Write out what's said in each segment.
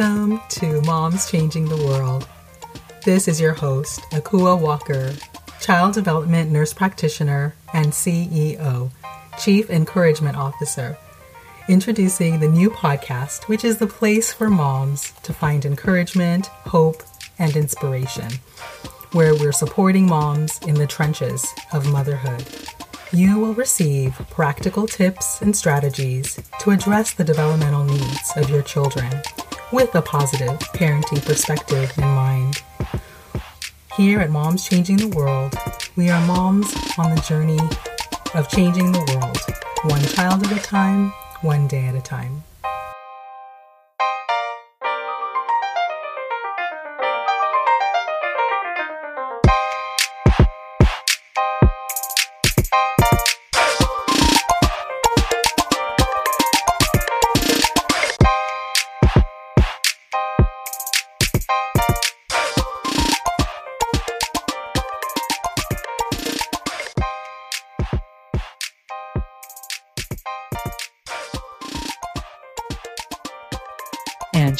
Welcome to Moms Changing the World. This is your host, Akua Walker, Child Development Nurse Practitioner and CEO, Chief Encouragement Officer, introducing the new podcast, which is the place for moms to find encouragement, hope, and inspiration, where we're supporting moms in the trenches of motherhood. You will receive practical tips and strategies to address the developmental needs of your children with a positive parenting perspective in mind. Here at Moms Changing the World, we are moms on the journey of changing the world, one child at a time, one day at a time.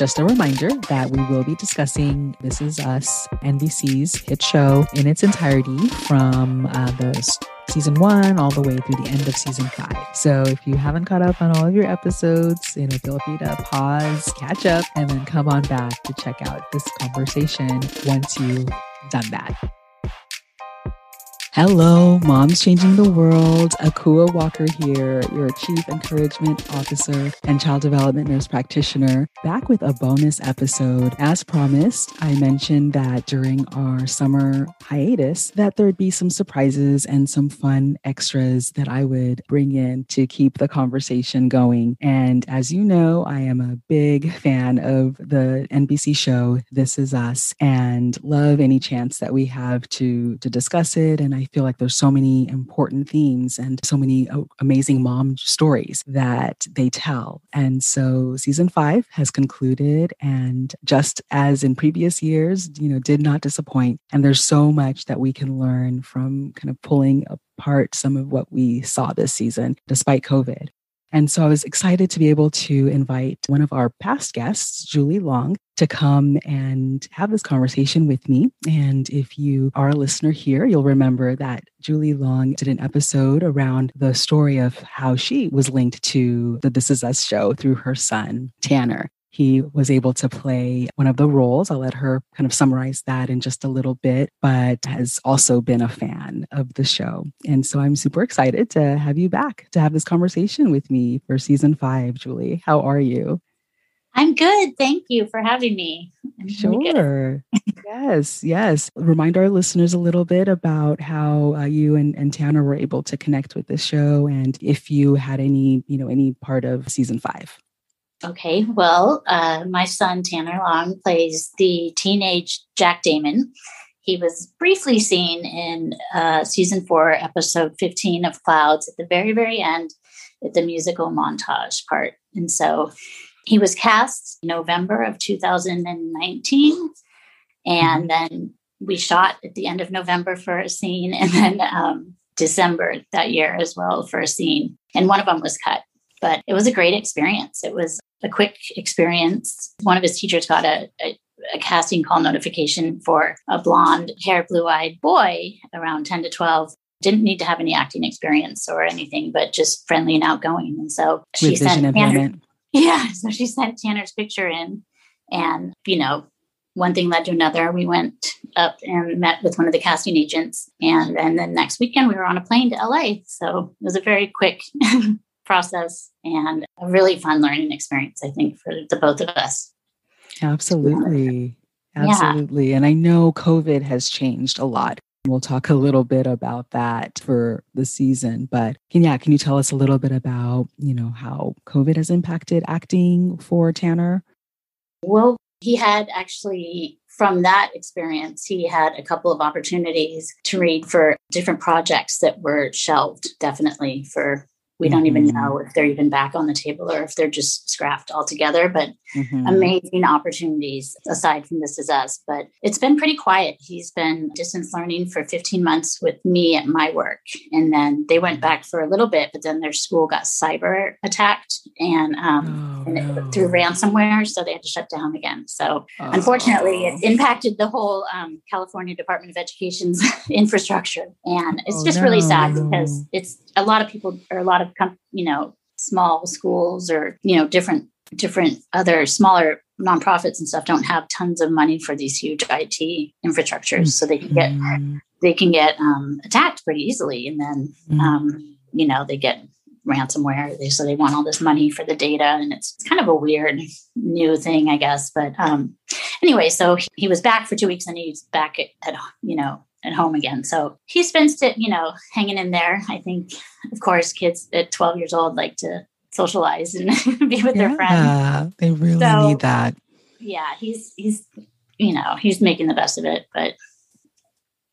Just a reminder that we will be discussing This Is Us, NBC's hit show, in its entirety from uh, the season one all the way through the end of season five. So if you haven't caught up on all of your episodes, you know, feel free to pause, catch up, and then come on back to check out this conversation once you've done that. Hello, Moms Changing the World. Akua Walker here, your Chief Encouragement Officer and Child Development Nurse Practitioner, back with a bonus episode. As promised, I mentioned that during our summer hiatus that there'd be some surprises and some fun extras that I would bring in to keep the conversation going. And as you know, I am a big fan of the NBC show This Is Us and love any chance that we have to to discuss it and I feel like there's so many important themes and so many uh, amazing mom stories that they tell. And so season five has concluded, and just as in previous years, you know, did not disappoint. And there's so much that we can learn from kind of pulling apart some of what we saw this season, despite COVID. And so I was excited to be able to invite one of our past guests, Julie Long, to come and have this conversation with me. And if you are a listener here, you'll remember that Julie Long did an episode around the story of how she was linked to the This Is Us show through her son, Tanner he was able to play one of the roles. I'll let her kind of summarize that in just a little bit, but has also been a fan of the show. And so I'm super excited to have you back to have this conversation with me for season five, Julie. How are you? I'm good. Thank you for having me. I'm sure. yes, yes. Remind our listeners a little bit about how uh, you and, and Tanner were able to connect with the show and if you had any, you know, any part of season five. Okay, well, uh, my son Tanner Long plays the teenage Jack Damon. He was briefly seen in uh, season four, episode 15 of Clouds at the very, very end at the musical montage part. And so he was cast in November of 2019. And mm-hmm. then we shot at the end of November for a scene, and then um, December that year as well for a scene. And one of them was cut but it was a great experience. It was a quick experience. One of his teachers got a, a, a casting call notification for a blonde hair, blue eyed boy around 10 to 12 didn't need to have any acting experience or anything, but just friendly and outgoing. And so she sent Tanner, yeah, so she sent Tanner's picture in, and you know, one thing led to another. We went up and met with one of the casting agents, and then the next weekend we were on a plane to LA. So it was a very quick process and a really fun learning experience, I think, for the both of us. Absolutely. Absolutely. Yeah. And I know COVID has changed a lot. We'll talk a little bit about that for the season, but can, yeah, can you tell us a little bit about, you know, how COVID has impacted acting for Tanner? Well, he had actually from that experience, he had a couple of opportunities to read for different projects that were shelved, definitely for we don't even mm-hmm. know if they're even back on the table or if they're just scrapped altogether. But mm-hmm. amazing opportunities aside from This Is Us. But it's been pretty quiet. He's been distance learning for 15 months with me at my work. And then they went back for a little bit, but then their school got cyber attacked and, um, oh, and no. through ransomware. So they had to shut down again. So oh. unfortunately, it impacted the whole um, California Department of Education's infrastructure. And it's oh, just no. really sad because it's a lot of people or a lot of you know small schools or you know different different other smaller nonprofits and stuff don't have tons of money for these huge IT infrastructures, so they can get mm-hmm. they can get um, attacked pretty easily, and then mm-hmm. um, you know they get ransomware. They, so they want all this money for the data, and it's kind of a weird new thing, I guess. But um, anyway, so he was back for two weeks, and he's back at, at you know at home again. So he spends it, you know, hanging in there. I think, of course, kids at 12 years old like to socialize and be with yeah, their friends. They really so, need that. Yeah, he's he's you know, he's making the best of it, but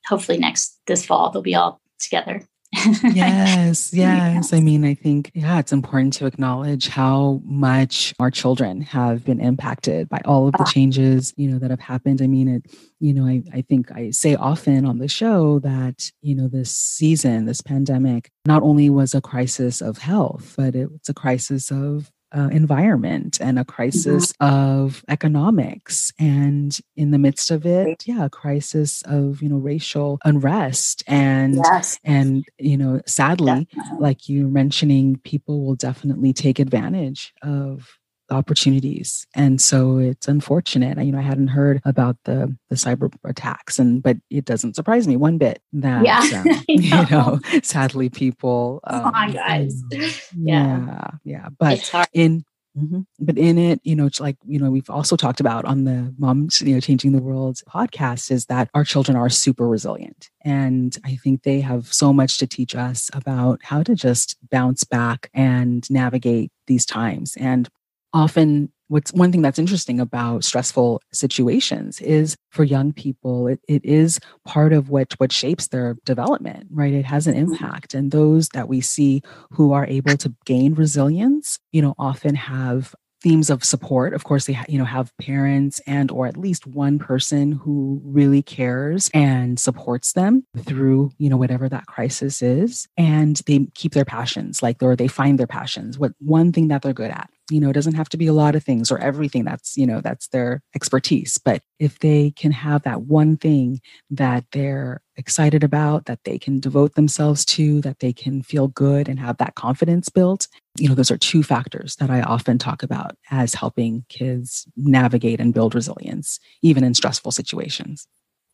hopefully next this fall they'll be all together yes, yes. I mean, I think, yeah, it's important to acknowledge how much our children have been impacted by all of the changes, you know, that have happened. I mean, it, you know, I, I think I say often on the show that, you know, this season, this pandemic, not only was a crisis of health, but it, it's a crisis of uh, environment and a crisis mm-hmm. of economics and in the midst of it yeah a crisis of you know racial unrest and yes. and you know sadly definitely. like you mentioning people will definitely take advantage of opportunities and so it's unfortunate you know i hadn't heard about the the cyber attacks and but it doesn't surprise me one bit that yeah, um, you know sadly people um, Come on, guys yeah yeah, yeah. but in Mm-hmm. But in it, you know, it's like, you know, we've also talked about on the Moms, you know, Changing the World podcast is that our children are super resilient. And I think they have so much to teach us about how to just bounce back and navigate these times. And often what's one thing that's interesting about stressful situations is for young people it, it is part of what what shapes their development right? It has an mm-hmm. impact. And those that we see who are able to gain resilience you know often have themes of support. Of course they ha- you know have parents and or at least one person who really cares and supports them through you know whatever that crisis is. And they keep their passions like or they find their passions. What one thing that they're good at you know it doesn't have to be a lot of things or everything that's you know that's their expertise but if they can have that one thing that they're excited about that they can devote themselves to that they can feel good and have that confidence built you know those are two factors that i often talk about as helping kids navigate and build resilience even in stressful situations.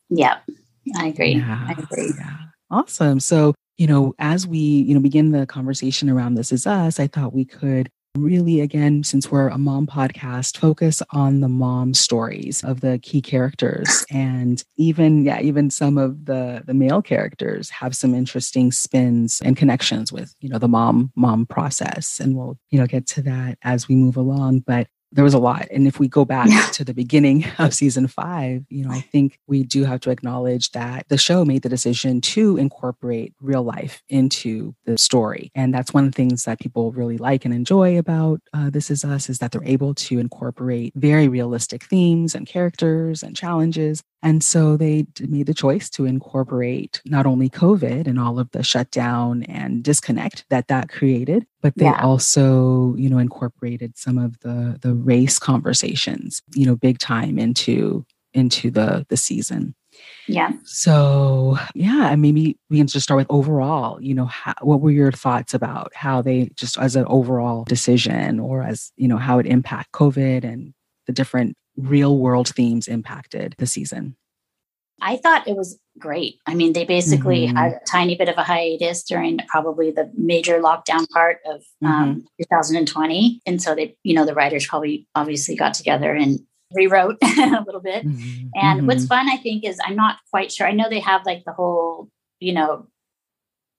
Yeah i agree. Yeah, i agree. Yeah. Awesome. So you know as we you know begin the conversation around this is us i thought we could really again since we're a mom podcast focus on the mom stories of the key characters. And even yeah even some of the the male characters have some interesting spins and connections with you know the mom mom process. And we'll you know get to that as we move along. But there was a lot. And if we go back yeah. to the beginning of season five, you know, I think we do have to acknowledge that the show made the decision to incorporate real life into the story. And that's one of the things that people really like and enjoy about uh, This Is Us is that they're able to incorporate very realistic themes and characters and challenges and so they made the choice to incorporate not only COVID and all of the shutdown and disconnect that that created, but they yeah. also, you know, incorporated some of the the race conversations, you know, big time into into the the season. Yeah. So, yeah, and maybe we can just start with overall, you know, how, what were your thoughts about how they just as an overall decision or as, you know, how it impact COVID and the different real world themes impacted the season? I thought it was great. I mean, they basically mm-hmm. had a tiny bit of a hiatus during probably the major lockdown part of mm-hmm. um, 2020. And so they, you know, the writers probably obviously got together and rewrote a little bit. Mm-hmm. And what's mm-hmm. fun, I think, is I'm not quite sure. I know they have like the whole, you know,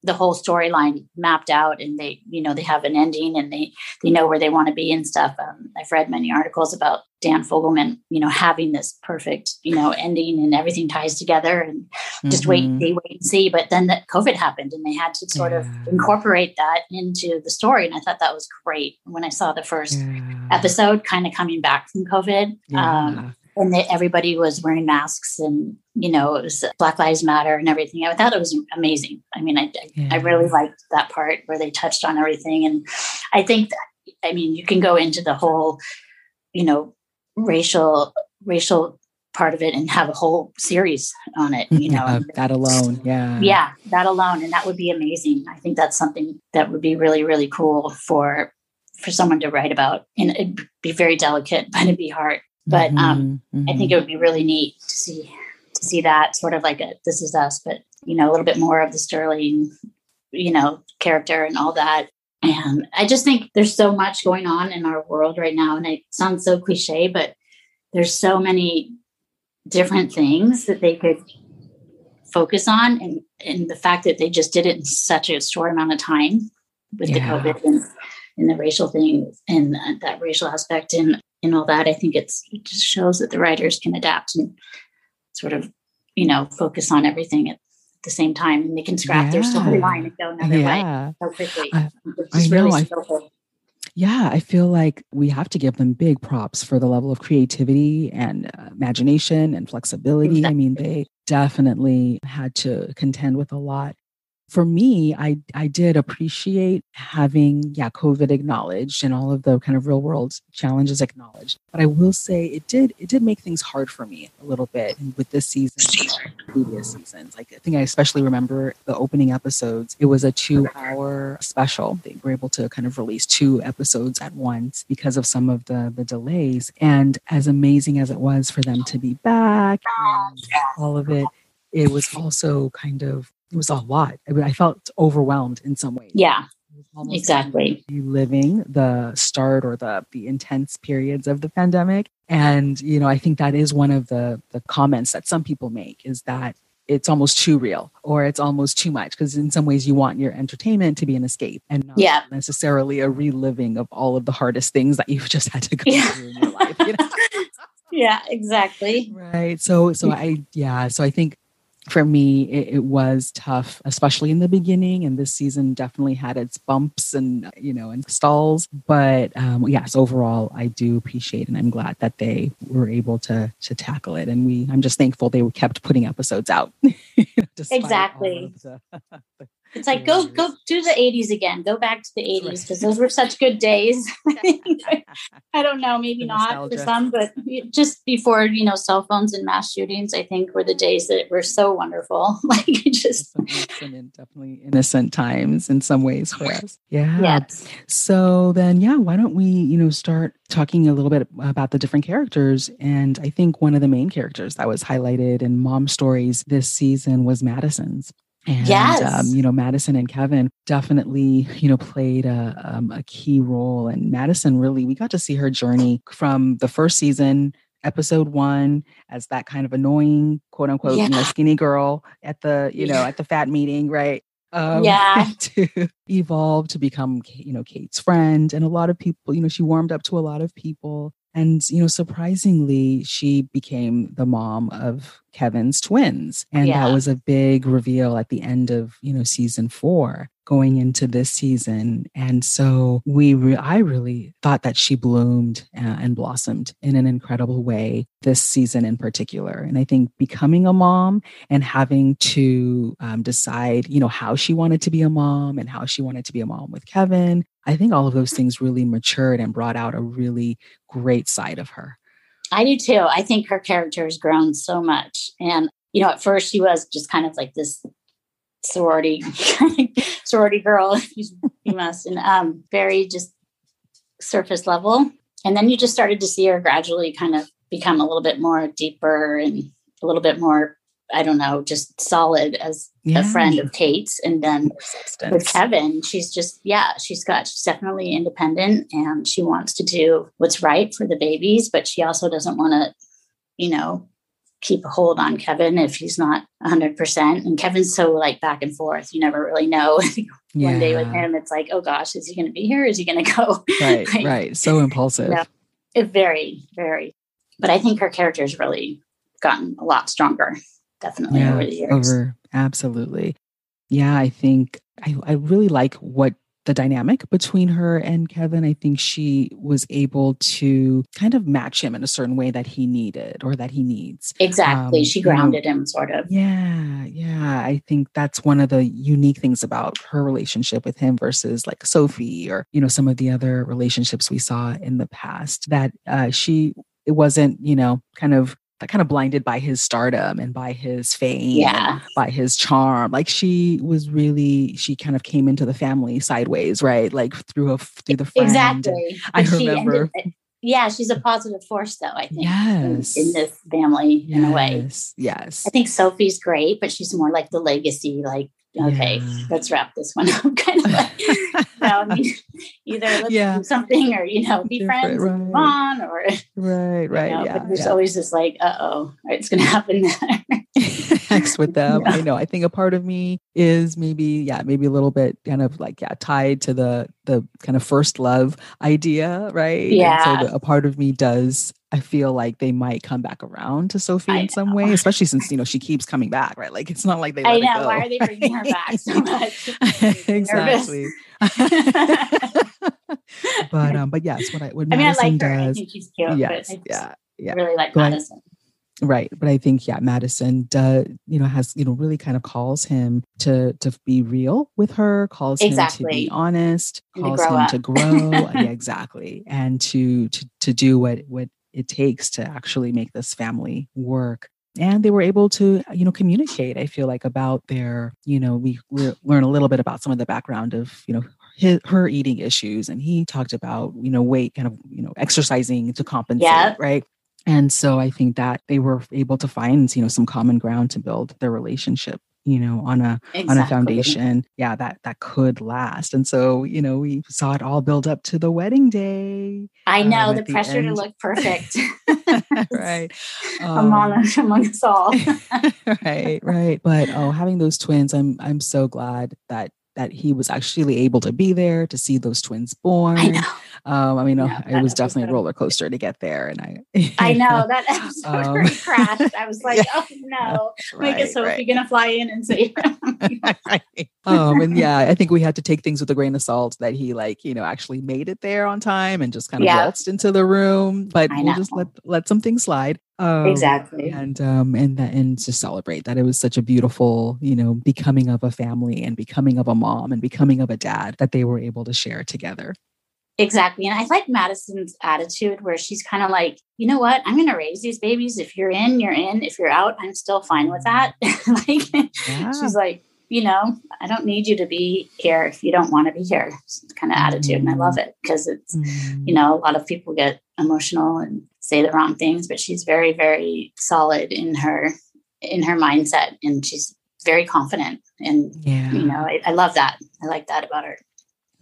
the whole storyline mapped out and they you know they have an ending and they they know where they want to be and stuff um, i've read many articles about Dan Fogelman, you know, having this perfect, you know, ending and everything ties together and just mm-hmm. wait they wait and see. But then that COVID happened and they had to sort yeah. of incorporate that into the story. And I thought that was great when I saw the first yeah. episode kind of coming back from COVID. Yeah. Um, and they, everybody was wearing masks and you know it was black lives matter and everything. I thought it was amazing. I mean i, yeah. I really liked that part where they touched on everything. And i think that, i mean you can go into the whole you know racial racial part of it and have a whole series on it you know that alone yeah. Yeah that alone. And that would be amazing. I think that's something that would be really really cool for for someone to write about. And it'd be very delicate but it'd be hard but mm-hmm, um, mm-hmm. I think it would be really neat to see to see that sort of like a this is us, but you know a little bit more of the Sterling, you know, character and all that. And I just think there's so much going on in our world right now, and it sounds so cliche, but there's so many different things that they could focus on, and and the fact that they just did it in such a short amount of time with yeah. the COVID and, and the racial thing and that racial aspect and and all that. I think it's it just shows that the writers can adapt and sort of, you know, focus on everything at the same time and they can scrap yeah. their storyline and go another yeah. way so quickly. I, I know. Really I, yeah, I feel like we have to give them big props for the level of creativity and uh, imagination and flexibility. Exactly. I mean, they definitely had to contend with a lot for me, I, I did appreciate having, yeah, COVID acknowledged and all of the kind of real world challenges acknowledged. But I will say it did, it did make things hard for me a little bit with this season, previous seasons. Like I think I especially remember the opening episodes. It was a two hour special. They were able to kind of release two episodes at once because of some of the, the delays. And as amazing as it was for them to be back and all of it, it was also kind of it was a lot. I, mean, I felt overwhelmed in some ways. Yeah, exactly. Living the start or the the intense periods of the pandemic, and you know, I think that is one of the the comments that some people make is that it's almost too real or it's almost too much because in some ways you want your entertainment to be an escape and not yeah. necessarily a reliving of all of the hardest things that you've just had to go yeah. through in your life. You know? yeah, exactly. Right. So so I yeah, so I think for me, it, it, was tough, especially in the beginning. And this season definitely had its bumps and, you know, and stalls. But um, yes, overall, I do appreciate and I'm glad that they were able to to tackle it. And we, I'm just thankful they kept putting episodes out. exactly. The, the it's like go go do the 80s again. Go back to the 80s because those were such good days. I don't know, maybe not for some, but just before you know cell phones and mass shootings, I think were the days that were so wonderful. like just definitely innocent times in some ways for us. Yeah. Yes. So then, yeah, why don't we you know start talking a little bit about the different characters? And I think one of the main characters that was highlighted in Mom Stories this season was Madison's. And, yes. Um, you know, Madison and Kevin definitely, you know, played a, um, a key role. And Madison really, we got to see her journey from the first season, episode one, as that kind of annoying, quote unquote, yeah. you know, skinny girl at the, you know, at the fat meeting, right? Um, yeah. to evolve to become, you know, Kate's friend. And a lot of people, you know, she warmed up to a lot of people. And, you know, surprisingly, she became the mom of Kevin's twins. And yeah. that was a big reveal at the end of, you know, season four going into this season. And so we, re- I really thought that she bloomed uh, and blossomed in an incredible way this season in particular. And I think becoming a mom and having to um, decide, you know, how she wanted to be a mom and how she wanted to be a mom with Kevin. I think all of those things really matured and brought out a really great side of her. I do too. I think her character has grown so much. And, you know, at first she was just kind of like this sorority sorority girl you must and um very just surface level and then you just started to see her gradually kind of become a little bit more deeper and a little bit more i don't know just solid as yeah. a friend of kate's and then with kevin she's just yeah she's got she's definitely independent and she wants to do what's right for the babies but she also doesn't want to you know keep a hold on Kevin if he's not 100%. And Kevin's so like back and forth. You never really know. yeah. One day with him, it's like, oh gosh, is he going to be here? Is he going to go? Right, right. So impulsive. Yeah. It very, very. but I think her character's really gotten a lot stronger, definitely Yeah, over the years. over absolutely. Yeah, I think I, I really like what the dynamic between her and Kevin. I think she was able to kind of match him in a certain way that he needed or that he needs. Exactly. Um, she grounded him sort of. Yeah, yeah. I think that's one of the unique things about her relationship with him versus like Sophie or, you know, some of the other relationships we saw in the past that uh, she, it wasn't, you know, kind of kind of blinded by his stardom and by his fame Yeah. by his charm like she was really she kind of came into the family sideways right like through a through the friend and- Exactly. I remember- ended- yeah, she's a positive force, though. I think yes in, this family, in a way. yes yes I think Sophie's great, but she's more like the legacy. Like, okay, Yeah. let's wrap this one up. kind of like, you know, I mean, either let's Yeah. do something or you know, be Different, friends and move on, or right right you know, yeah, but there's yeah. always this like, uh oh, it's going to happen. X with them. I know. I think a part of me is maybe, yeah, maybe a little bit kind of like, yeah, tied to the the kind of first love idea, right? And Yeah. so the, a part of me does. I feel like they might come back around to Sophie I in some way, especially since you know she keeps coming back, right? Like it's not like they. I know. go. Why are they bringing her back so much? exactly. But um, but yes, what I what I mean, I Madison like her. I does, think she's cute. yes, but I yeah, yeah. really like ahead. Madison. Right. But I think, yeah, Madison does, you know, has, you know, really kind of calls him to to be real with her, calls him to be honest, And to calls him up. to grow. yeah, exactly. And to to to do what what it takes to actually make this family work. And they were able to, you know, communicate, I feel like, about their, you know, we, learn a little bit about some of the background of, you know, his, her eating issues. And he talked about, you know, weight kind of, you know, exercising to compensate, Yeah. right? And so I think that they were able to find, you know, some common ground to build their relationship, you know, on a Exactly. on a foundation, yeah, that that could last. And so, you know, we saw it all build up to the wedding day. I um, know at the the pressure to look perfect right. among, Um, among us all. right, right. But oh, having those twins, I'm I'm so glad that that he was actually able to be there to see those twins born. I know. Um, I mean, uh, it was definitely a roller coaster to get there, and I, I know that episode Um, crashed. I was like, yeah. oh no, right, is Sophie right. gonna fly in and? Right. Um and yeah i think we had to take things with a grain of salt that he like you know actually made it there on time and just kind of Yeah. waltzed into the room but we'll just let let some things slide um, exactly. and um and that and to celebrate that it was such a beautiful you know becoming of a family and becoming of a mom and becoming of a dad that they were able to share together Exactly. And I like Madison's attitude where she's kind of like, you know what? I'm going to raise these babies. If you're in, you're in. If you're out, I'm still fine with that. like, Yeah. she's like, you know, I don't need you to be here if you don't want to be here. It's kind of attitude. And I love it because it's, Mm. you know, a lot of people get emotional and say the wrong things, but she's very, very solid in her, in her mindset. And she's very confident. And, yeah you know, I, I love that. I like that about her.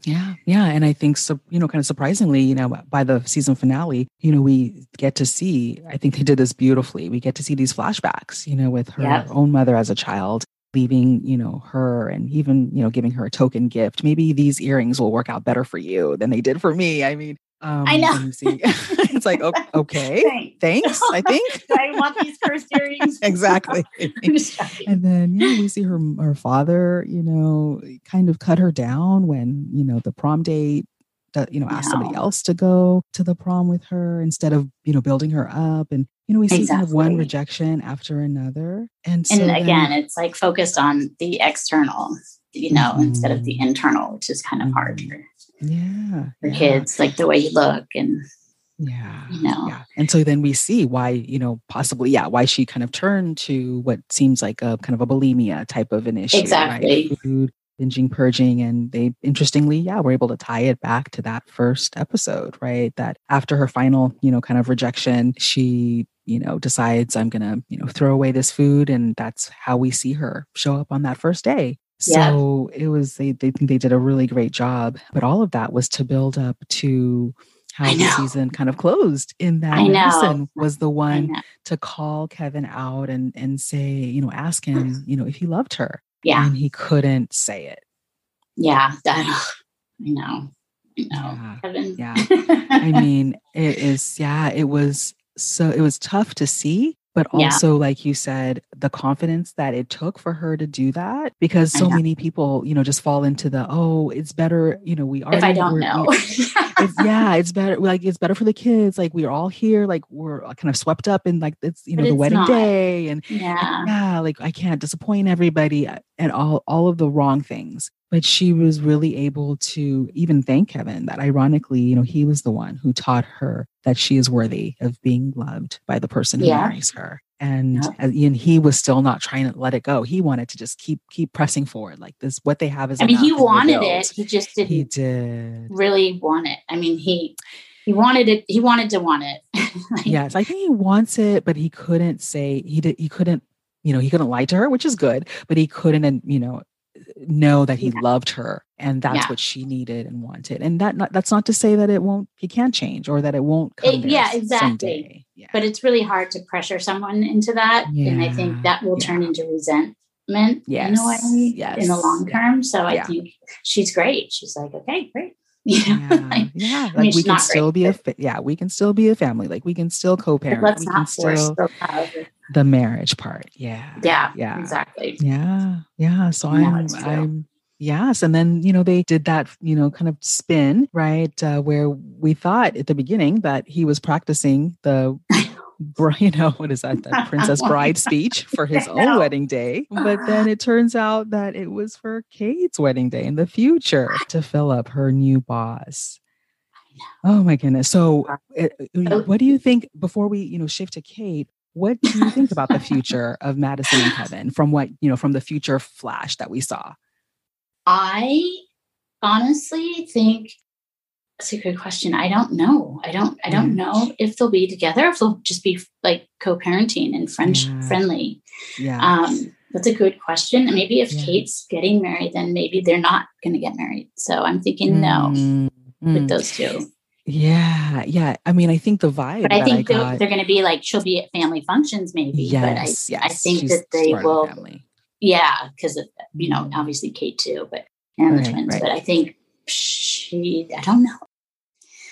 Yeah, yeah, and I think so. You know, kind of surprisingly, you know, by the season finale, you know, we get to see. I think they did this beautifully. We get to see these flashbacks, you know, with her Yep. own mother as a child, leaving, you know, her, and even, you know, giving her a token gift. Maybe these earrings will work out better for you than they did for me. I mean, um, I know. and you see- it's like, okay, Thanks. thanks. I think I want these cursed earrings. exactly. I'm just joking. And then yeah, we see her her father, you know, kind of cut her down when you know the prom date. That you know, asked somebody else to go to the prom with her instead of you know building her up, and you know we of one rejection after another, and so and then- again, it's like focused on the external, you know, instead of the internal, which is kind of hard Mhm. for, yeah, for yeah, kids, like the way you look and yeah, you know. yeah, and so then we see why you know possibly yeah why she kind of turned to what seems like a kind of a bulimia type of an issue, Exactly. right? Food binging, purging, and they interestingly, yeah, were able to tie it back to that first episode, right? That after her final, you know, kind of rejection, she, you know, decides I'm gonna, you know, throw away this food, and that's how we see her show up on that first day. Yeah. So it was they they think they did a really great job, but all of that was to build up to how the season kind of closed in that I know. Madison was the one to call Kevin out and and say, you know, ask him, mm. you know, if he loved her. Yeah, And he couldn't say it. yeah, that, I know, I know, Yeah. Kevin. Yeah. I mean, it is, yeah, it was, so it was tough to see but Yeah. also like you said the confidence that it took for her to do that because so many people you know just fall into the oh it's better you know we are if I don't know. it's, yeah it's better like it's better for the kids like we're all here like we're kind of swept up in like it's you But know the wedding not. day and yeah. yeah like i can't disappoint everybody uh, and all all of the wrong things but she was really able to even thank kevin that ironically you know he was the one who taught her that she is worthy of being loved by the person who Yeah. marries her and, Yeah. and and he was still not trying to let it go he wanted to just keep keep pressing forward like this what they have is I mean, he enough, and we're wanted it. He just didn't he did really want it. I mean, he he wanted it. He wanted to want it. Like, yes i think he wants it but he couldn't say he did he couldn't you know he couldn't lie to her which is good but he couldn't and you know know that he Yeah. loved her and that's Yeah. what she needed and wanted and that not, that's not to say that it won't he can't change or that it won't come It- yeah, exactly. yeah But it's really hard to pressure someone into that, and I think that will turn into resentment in a Yes, in the yes, long term. So I think she's great. She's like, okay, great. You know, yeah, like, yeah. mean, Like we can still great, be a fa- yeah, we can still be a family. Like we can still co-parent. let's we not force still the the marriage part. Yeah, Yeah, yeah, exactly. Yeah. Yeah. So I'm. I'm yes. And then, you know, they did that, you know, kind of spin, right? Uh, where we thought at the beginning that he was practicing the you know, what is that? that princess bride speech for his own wedding day. But then it turns out that it was for Kate's wedding day in the future to Philip her new boss. Oh my goodness. So uh, uh, what do you think before we, you know, shift to Kate? What do you think about the future of Madison and Kevin from what, you know, from the future flash that we saw? I honestly think that's a good question. I don't know. I don't. I don't Mhm. know if they'll be together. If they'll just be like co-parenting and friend Yeah. friendly. Yeah. Um, that's a good question. And maybe if Yeah. Kate's getting married, then maybe they're not going to get married. So I'm thinking no Mm, with mm. those two. Yeah. Yeah. I mean, I think the vibe But I think I they're, they're going to be like she'll be at family functions maybe. yes. but I, yes. I think that they part of the will. family. Yeah, because you know Mhm. obviously Kate too, but and the twins. right. But I think she. I don't know.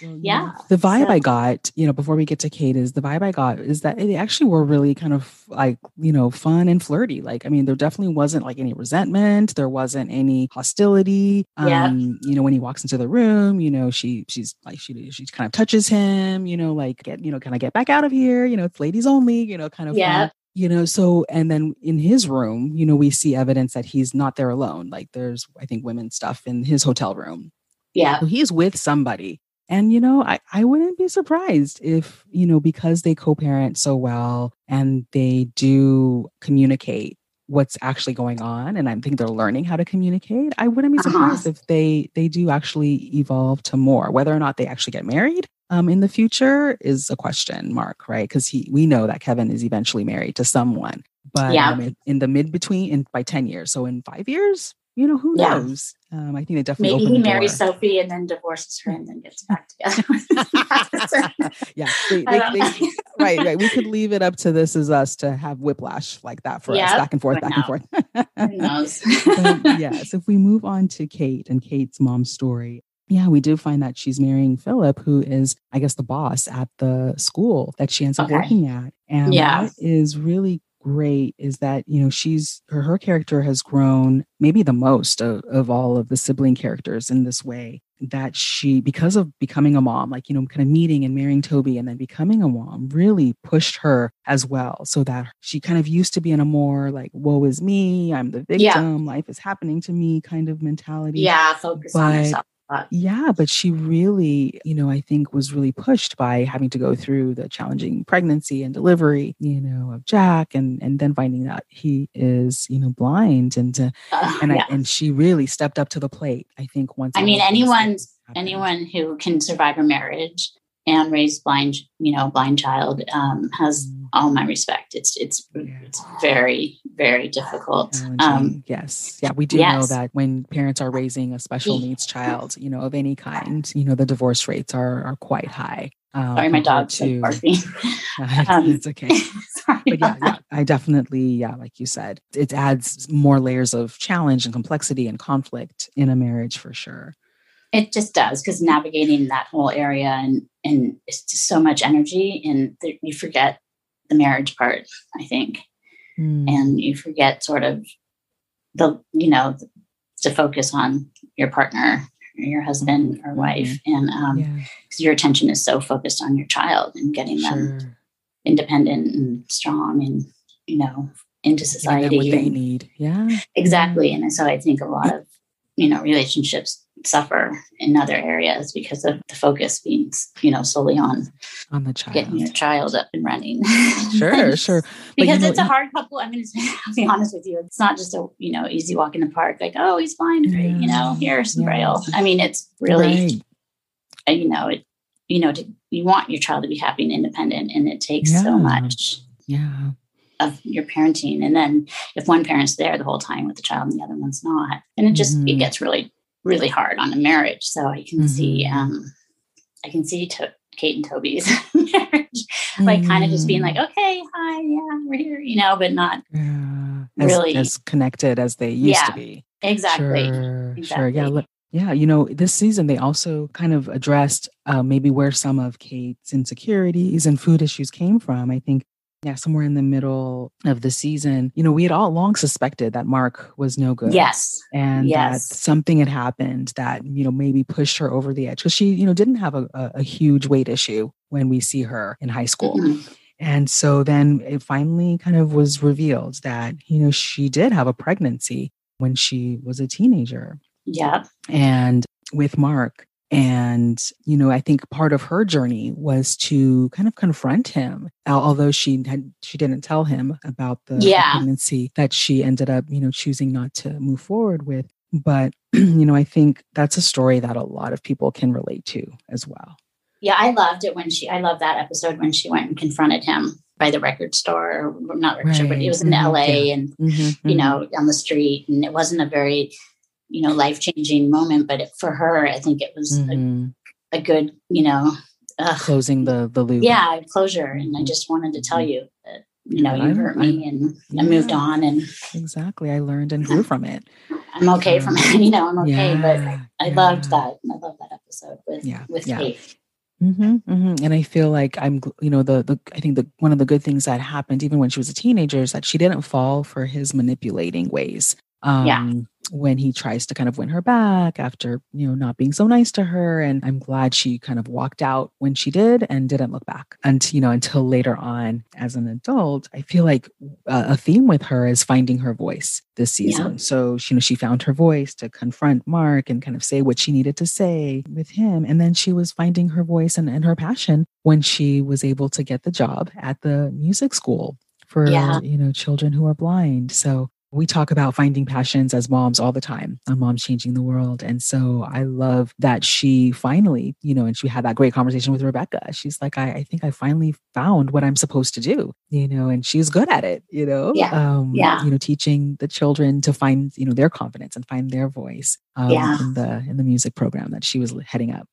Yeah, The vibe so- I got, you know, before we get to Kate is the vibe I got is that they actually were really kind of like, you know, fun and flirty. Like, I mean, there definitely wasn't like any resentment. There wasn't any hostility. Yeah. Um, you know, when he walks into the room, you know, she she's like she she kind of touches him, you know, like get, you know, kind of get back out of here, you know, it's ladies only, you know, kind of Yeah. fun. You know, so and then in his room, you know, we see evidence that he's not there alone. Like there's, I think, women stuff in his hotel room. Yeah, So he's with somebody. And, you know, I, I wouldn't be surprised if, you know, because they co parent so well and they do communicate what's actually going on and i think they're learning how to communicate i wouldn't be Uh-huh. surprised if they they do actually evolve to more whether or not they actually get married um, in the future is a question mark right because he we know that kevin is eventually married to someone but Yeah. um, in, in the mid between in by 10 years so in five years you know who Yeah. knows um, i think they definitely maybe he marries door. Sophie and then divorces her and then gets back together. yeah they, they, they, right right we could leave it up to This Is Us to have whiplash like that for us back and forth back and forth Who knows? but yes, if we move on to Kate and Kate's mom's story, yeah, we do find that she's marrying Philip, who is, I guess, the boss at the school that she ends up Okay. working at. And Yeah. what is really great is that, you know, she's her, her character has grown maybe the most of, of all of the sibling characters in this way that she, because of becoming a mom, like, you know, kind of meeting and marrying Toby and then becoming a mom, really pushed her as well. So that she kind of used to be in a more like, woe is me, I'm the Yeah. victim, life is happening to me kind of mentality. yeah, focus on But- Yeah, but she really, you know, I think was really pushed by having to go through the challenging pregnancy and delivery, you know, of Jack and and then finding out he is, you know, blind and uh, Uh, and yeah. I, and she really stepped up to the plate. I think once I mean, anyone's anyone who can survive a marriage and raised blind, you know, blind child um, has Mm, all my respect. It's it's Yeah. it's very very difficult. Um, yes. Yeah, we do know that when parents are raising a special needs child, you know, of any kind, you know, the divorce rates are are quite high. Um, sorry, my dog's like to- barking. it's, Um, it's okay. sorry but yeah, yeah. I definitely, yeah, like you said, it adds more layers of challenge and complexity and conflict in a marriage for sure. It just does because navigating that whole area and and it's just so much energy and th- you forget the marriage part. I think, mm. and you forget sort of the you know to focus on your partner or your husband or mm-hmm. wife and um yeah. your attention is so focused on your child and getting sure. them independent and strong and you know into society what they need yeah exactly and so i think a lot of you know relationships suffer in other areas because of the focus being you know solely on on the child. getting your child up and running. Sure sure. Because you know, it's a hard couple. I mean i'll be honest with you it's not just a you know easy walk in the park like oh he's fine yeah, you know here's some yeah. braille. I mean it's really right. Uh, you know it you know to you want your child to be happy and independent and it takes yeah. so much. Yeah of your parenting. And then if one parent's there the whole time with the child and the other one's not, and it just mm-hmm. it gets really really hard on a marriage. So I can mm-hmm. see um I can see to- Kate and Toby's marriage, like kind of just being like, mm-hmm. okay, hi, yeah, we're here, you know, but not yeah. as, really as connected as they used yeah, to be. Exactly. Sure, exactly. sure. Yeah. Yeah, you know, this season they also kind of addressed uh, maybe where some of Kate's insecurities and food issues came from. I think yeah, somewhere in the middle of the season, you know, we had all long suspected that Mark was no good. Yes. And yes. that something had happened that, you know, maybe pushed her over the edge because she, you know, didn't have a, a, a, huge weight issue when we see her in high school. Mm-hmm. And so then it finally kind of was revealed that, you know, she did have a pregnancy when she was a teenager. Yeah. And with Mark, and, you know, I think part of her journey was to kind of confront him, although she had, she didn't tell him about the yeah. pregnancy that she ended up, you know, choosing not to move forward with. But, you know, I think that's a story that a lot of people can relate to as well. Yeah, I loved it when she, I love that episode when she went and confronted him by the record store, or not record right. store, but it was in mm-hmm. LA yeah. and, mm-hmm. you know, mm-hmm. on the street. And it wasn't a very, you know life changing moment but it, for her i think it was mm-hmm. a, a, good you know uh, closing the the loop yeah closure and i just wanted to tell mm-hmm. you that you know you hurt me and yeah. i moved on and exactly i learned and grew from it i'm okay um, from it you know i'm okay yeah, but i yeah. loved that i love that episode with yeah, with yeah. kate Mm-hmm, mm-hmm. And I feel like I'm, you know, the the I think the one of the good things that happened even when she was a teenager is that she didn't fall for his manipulating ways. Um, yeah when he tries to kind of win her back after, you know, not being so nice to her. And I'm glad she kind of walked out when she did and didn't look back. And, you know, until later on as an adult, I feel like uh, a theme with her is finding her voice this season. Yeah. So, you know, she found her voice to confront Mark and kind of say what she needed to say with him. And then she was finding her voice and, and her passion when she was able to get the job at the music school for yeah. you know children who are blind so we talk about finding passions as moms all the time on Moms Changing the World. And so I love that she finally, you know, and she had that great conversation with Rebecca. She's like, I, I think I finally found what I'm supposed to do, you know, and she's good at it, you know, yeah. Um, yeah. you know, teaching the children to find, you know, their confidence and find their voice um, yeah. in the, in the music program that she was heading up.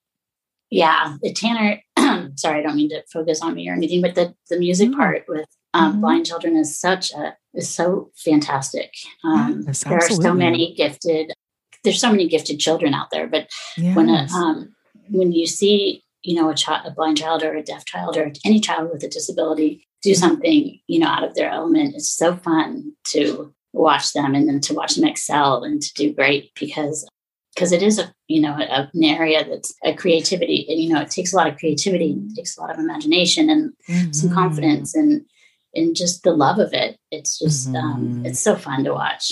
Yeah. The Tanner, sorry, I don't mean to focus on me or anything, but the, the music part with um, mm-hmm. blind children is such a is so fantastic. Um, yes, there are so many gifted. There's so many gifted children out there, but yes. when a, um, when you see you know a child, a blind child, or a deaf child, or any child with a disability do mm-hmm. something you know out of their element, it's so fun to watch them and then to watch them excel and to do great because because it is a you know a, an area that's a creativity and you know it takes a lot of creativity it takes a lot of imagination and mm-hmm. some confidence and and just the love of it. It's just um, mm-hmm. um, it's so fun to watch.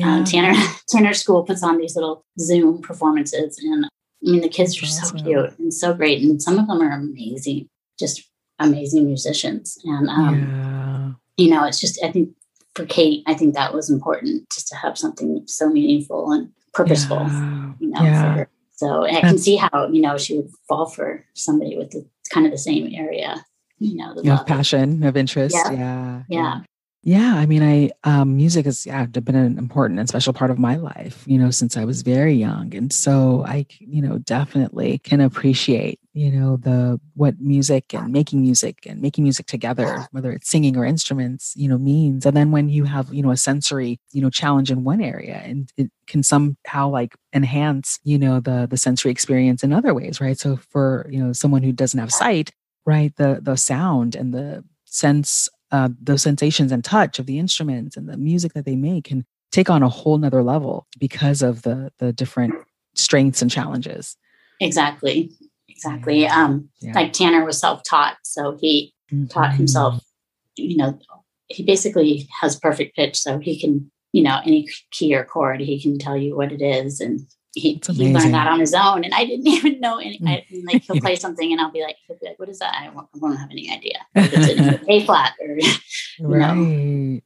Um, yeah. Um, Tanner Tanner School puts on these little Zoom performances, and I mean the kids are awesome. so cute and so great, and some of them are amazing, just amazing musicians. And um, yeah. you know, it's just I think for Kate, I think that was important just to have something so meaningful and purposeful. Yeah. You know, yeah. So I can see how you know she would fall for somebody with the, kind of the same area you know, the you have passion of interest. Yeah. Yeah. yeah. Yeah, I mean, I um, music has yeah been an important and special part of my life, you know, since I was very young, and so I, you know, definitely can appreciate, you know, the what music and making music and making music together, whether it's singing or instruments, you know, means. And then when you have, you know, a sensory, you know, challenge in one area, and it can somehow like enhance, you know, the the sensory experience in other ways, right? So for you know someone who doesn't have sight, right, the the sound and the sense uh, those sensations and touch of the instruments and the music that they make can take on a whole nother level because of the the different strengths and challenges exactly exactly um yeah. like tanner was self-taught so he mm-hmm. taught himself you know he basically has perfect pitch so he can you know any key or chord he can tell you what it is and he, he learned that on his own and I didn't even know any I, like he'll play something and I'll be like, he'll be like what is that? I won't, I won't have any idea. It's A flat or you right. know.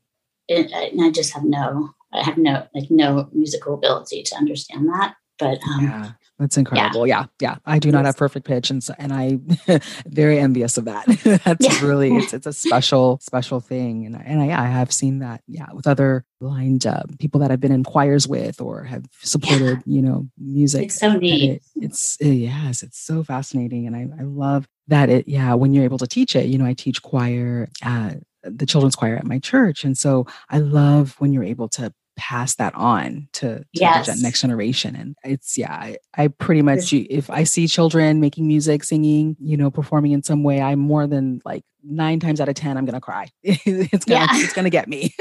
It, and I just have no I have no like no musical ability to understand that. But um yeah. That's incredible. Yeah. yeah. yeah. I do not have perfect pitch. And so, and I very envious of that. That's yeah. really, it's, it's a special, special thing. And, and I, yeah, I have seen that. Yeah. With other blind uh, people that I've been in choirs with or have supported, yeah. you know, music. It's so neat. It, it's, uh, yes, it's so fascinating. And I, I love that it, yeah, when you're able to teach it, you know, I teach choir at the children's choir at my church. And so I love when you're able to pass that on to, to yes. the next generation. And it's, yeah, I, I pretty much, if I see children making music, singing, you know, performing in some way, I'm more than like nine times out of 10, I'm going to cry. it's going to, yeah. it's going to get me.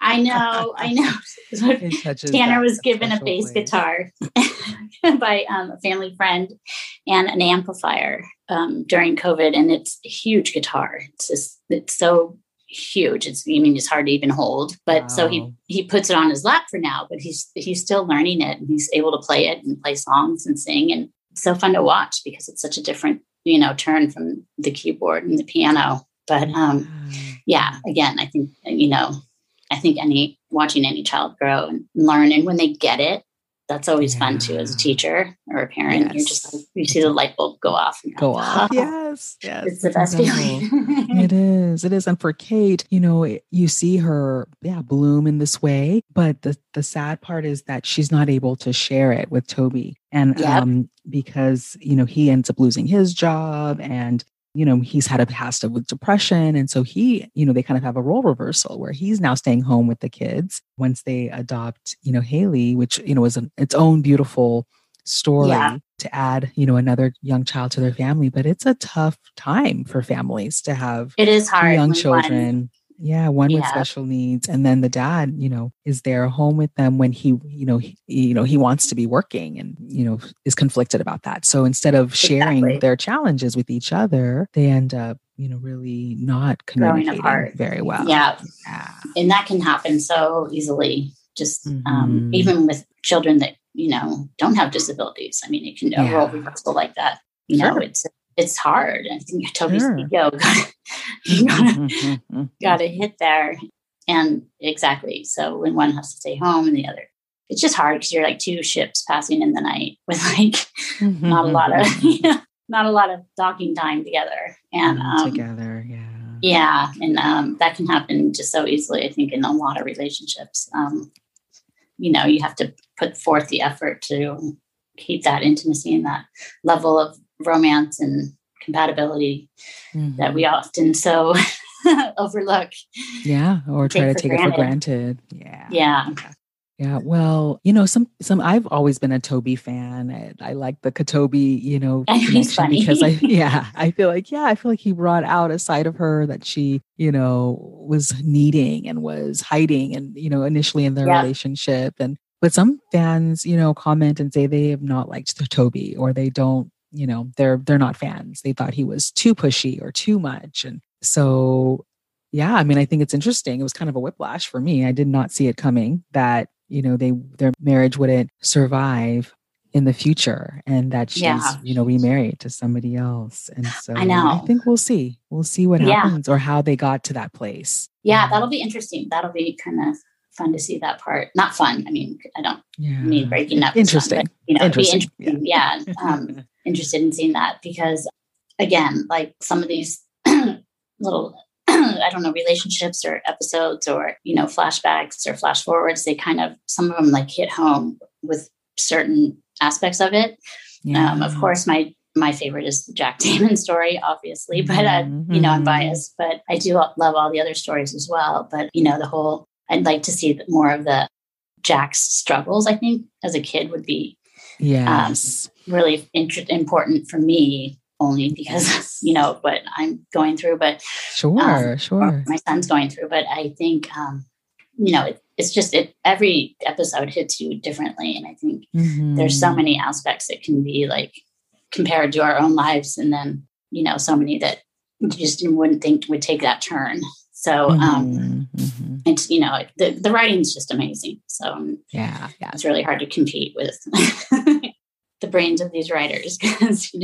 I know. I know. Tanner was given a bass guitar by um, a family friend and an amplifier um, during COVID. And it's a huge guitar. It's just, it's so huge. It's I mean it's hard to even hold. But wow. so he he puts it on his lap for now, but he's he's still learning it and he's able to play it and play songs and sing and so fun to watch because it's such a different, you know, turn from the keyboard and the piano. But um yeah, again, I think you know, I think any watching any child grow and learn and when they get it, that's always yeah. fun too as a teacher or a parent. Yes. You're just like, you see the light bulb go off. go off. Oh, yes. Yes. It's the best feeling. it is. It is. And for Kate, you know, you see her, yeah, bloom in this way. But the, the sad part is that she's not able to share it with Toby. And yep. um, because, you know, he ends up losing his job and you know, he's had a past with depression. And so he, you know, they kind of have a role reversal where he's now staying home with the kids once they adopt, you know, Haley, which, you know, is an, its own beautiful story yeah. to add, you know, another young child to their family. But it's a tough time for families to have it is hard young children yeah one yeah. with special needs and then the dad you know is there home with them when he you know he, you know he wants to be working and you know is conflicted about that so instead of sharing exactly. their challenges with each other they end up you know really not communicating very well yeah. yeah. and that can happen so easily just um, mm-hmm. um, even with children that you know don't have disabilities i mean it can yeah. a role reversal like that you sure. know it's it's hard. I think Toby's sure. ego got, gotta, mm-hmm, mm-hmm, mm-hmm. gotta hit there. And exactly. So when one has to stay home and the other, it's just hard because you're like two ships passing in the night with like not a lot of you know, not a lot of docking time together. And mm, um, together, yeah. Yeah. And um, that can happen just so easily, I think, in a lot of relationships. Um, you know, you have to put forth the effort to keep that intimacy and that level of romance and compatibility mm-hmm. that we often so overlook. Yeah, or try to take granted. it for granted. Yeah. Yeah. Yeah, well, you know, some some I've always been a Toby fan. I, I like the Katobi, you know, connection because I yeah, I feel like yeah, I feel like he brought out a side of her that she, you know, was needing and was hiding and you know, initially in their yeah. relationship and but some fans, you know, comment and say they have not liked the Toby or they don't you know they're they're not fans they thought he was too pushy or too much and so yeah i mean i think it's interesting it was kind of a whiplash for me i did not see it coming that you know they their marriage wouldn't survive in the future and that she's yeah. you know remarried to somebody else and so i know i think we'll see we'll see what yeah. happens or how they got to that place yeah um, that'll be interesting that'll be kind of fun to see that part not fun i mean i don't yeah. mean breaking up interesting but, you know interesting. interesting. yeah, yeah. Um, interested in seeing that because again, like some of these little I don't know, relationships or episodes or, you know, flashbacks or flash forwards, they kind of, some of them like hit home with certain aspects of it. Yeah. Um, of course, my my favorite is the Jack Damon story, obviously, but uh, mm-hmm. you know I'm biased. But I do love all the other stories as well. But you know the whole I'd like to see more of the Jack's struggles. I think as a kid would be yes um, really int- important for me only because you know what I'm going through. But sure, um, sure, my son's going through. But I think um, you know it, it's just it every episode hits you differently, and I think mm-hmm. there's so many aspects that can be like compared to our own lives and then you know so many that you just wouldn't think would take that turn so um mm-hmm. It's you know the, the writing's just amazing so um, yeah yeah it's really hard to compete with the brains of these writers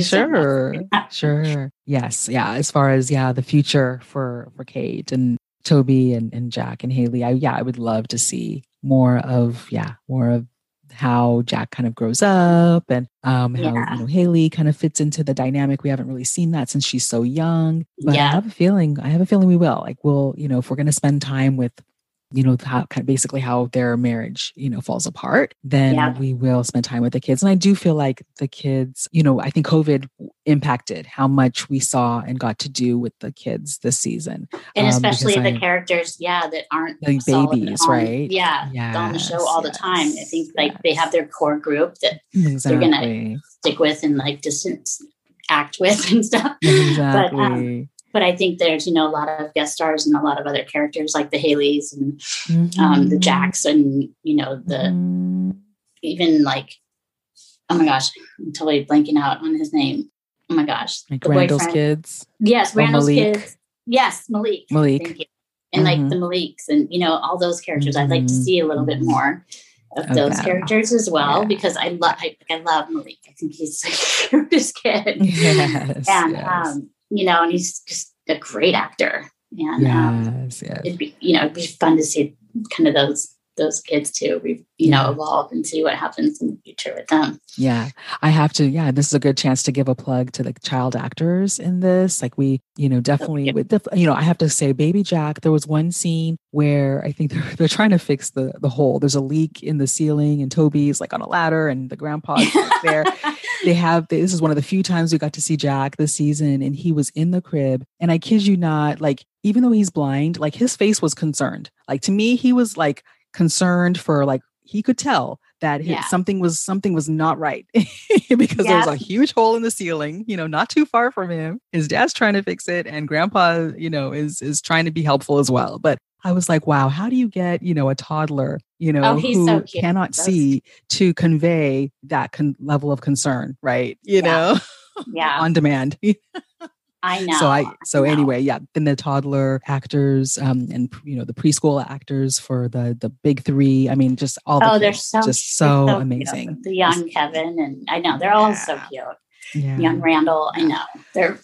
sure sure yes yeah as far as yeah the future for for kate and toby and, and jack and haley i yeah i would love to see more of yeah more of how Jack kind of grows up and um, how yeah. you know Haley kind of fits into the dynamic. We haven't really seen that since she's so young. But yeah. I have a feeling, I have a feeling we will. Like we'll, you know, if we're gonna spend time with you know how kind of basically how their marriage you know falls apart then yeah. we will spend time with the kids and i do feel like the kids you know i think covid impacted how much we saw and got to do with the kids this season and um, especially the I, characters yeah that aren't the babies on, right yeah yes, on the show all yes, the time i think like yes. they have their core group that exactly. they're gonna stick with and like distance act with and stuff exactly. but um, but I think there's you know a lot of guest stars and a lot of other characters like the Haleys and mm-hmm. um, the mm-hmm. Jacks and you know the mm-hmm. even like oh my gosh I'm totally blanking out on his name oh my gosh like the Randall's boyfriend. kids yes Randall's kids yes Malik Malik and mm-hmm. like the Maliks and you know all those characters I'd like to see a little bit mm-hmm. more of okay. those characters as well yeah. because I love I, I love Malik I think he's the cutest kid yes, and yes. um you know, and he's just a great actor. And um, yes, um, yes. it'd be, you know, it'd be fun to see kind of those those kids to you know evolve and see what happens in the future with them. Yeah. I have to yeah this is a good chance to give a plug to the child actors in this. Like we you know definitely with the you know i have to say baby jack there was one scene where i think they're, they're trying to fix the the hole. There's a leak in the ceiling and toby's like on a ladder and the grandpa's there. They have this is one of the few times we got to see jack this season and he was in the crib. And i kid you not like even though he's blind like his face was concerned. Like to me he was like concerned for like he could tell that his, yeah. something was something was not right because there was a huge hole in the ceiling you know not too far from him. His dad's trying to fix it and grandpa you know is is trying to be helpful as well. But i was like wow how do you get you know a toddler you know oh, who so cannot see to convey that con- level of concern right? You yeah. know? Yeah. On demand I know. So I so I anyway, yeah. Then the toddler actors, um, and you know the preschool actors for the the big three. I mean, just all. The oh, they're so just so, so amazing. Cute. The young Kevin and I know they're all yeah. so cute. Yeah. Young Randall, I know they're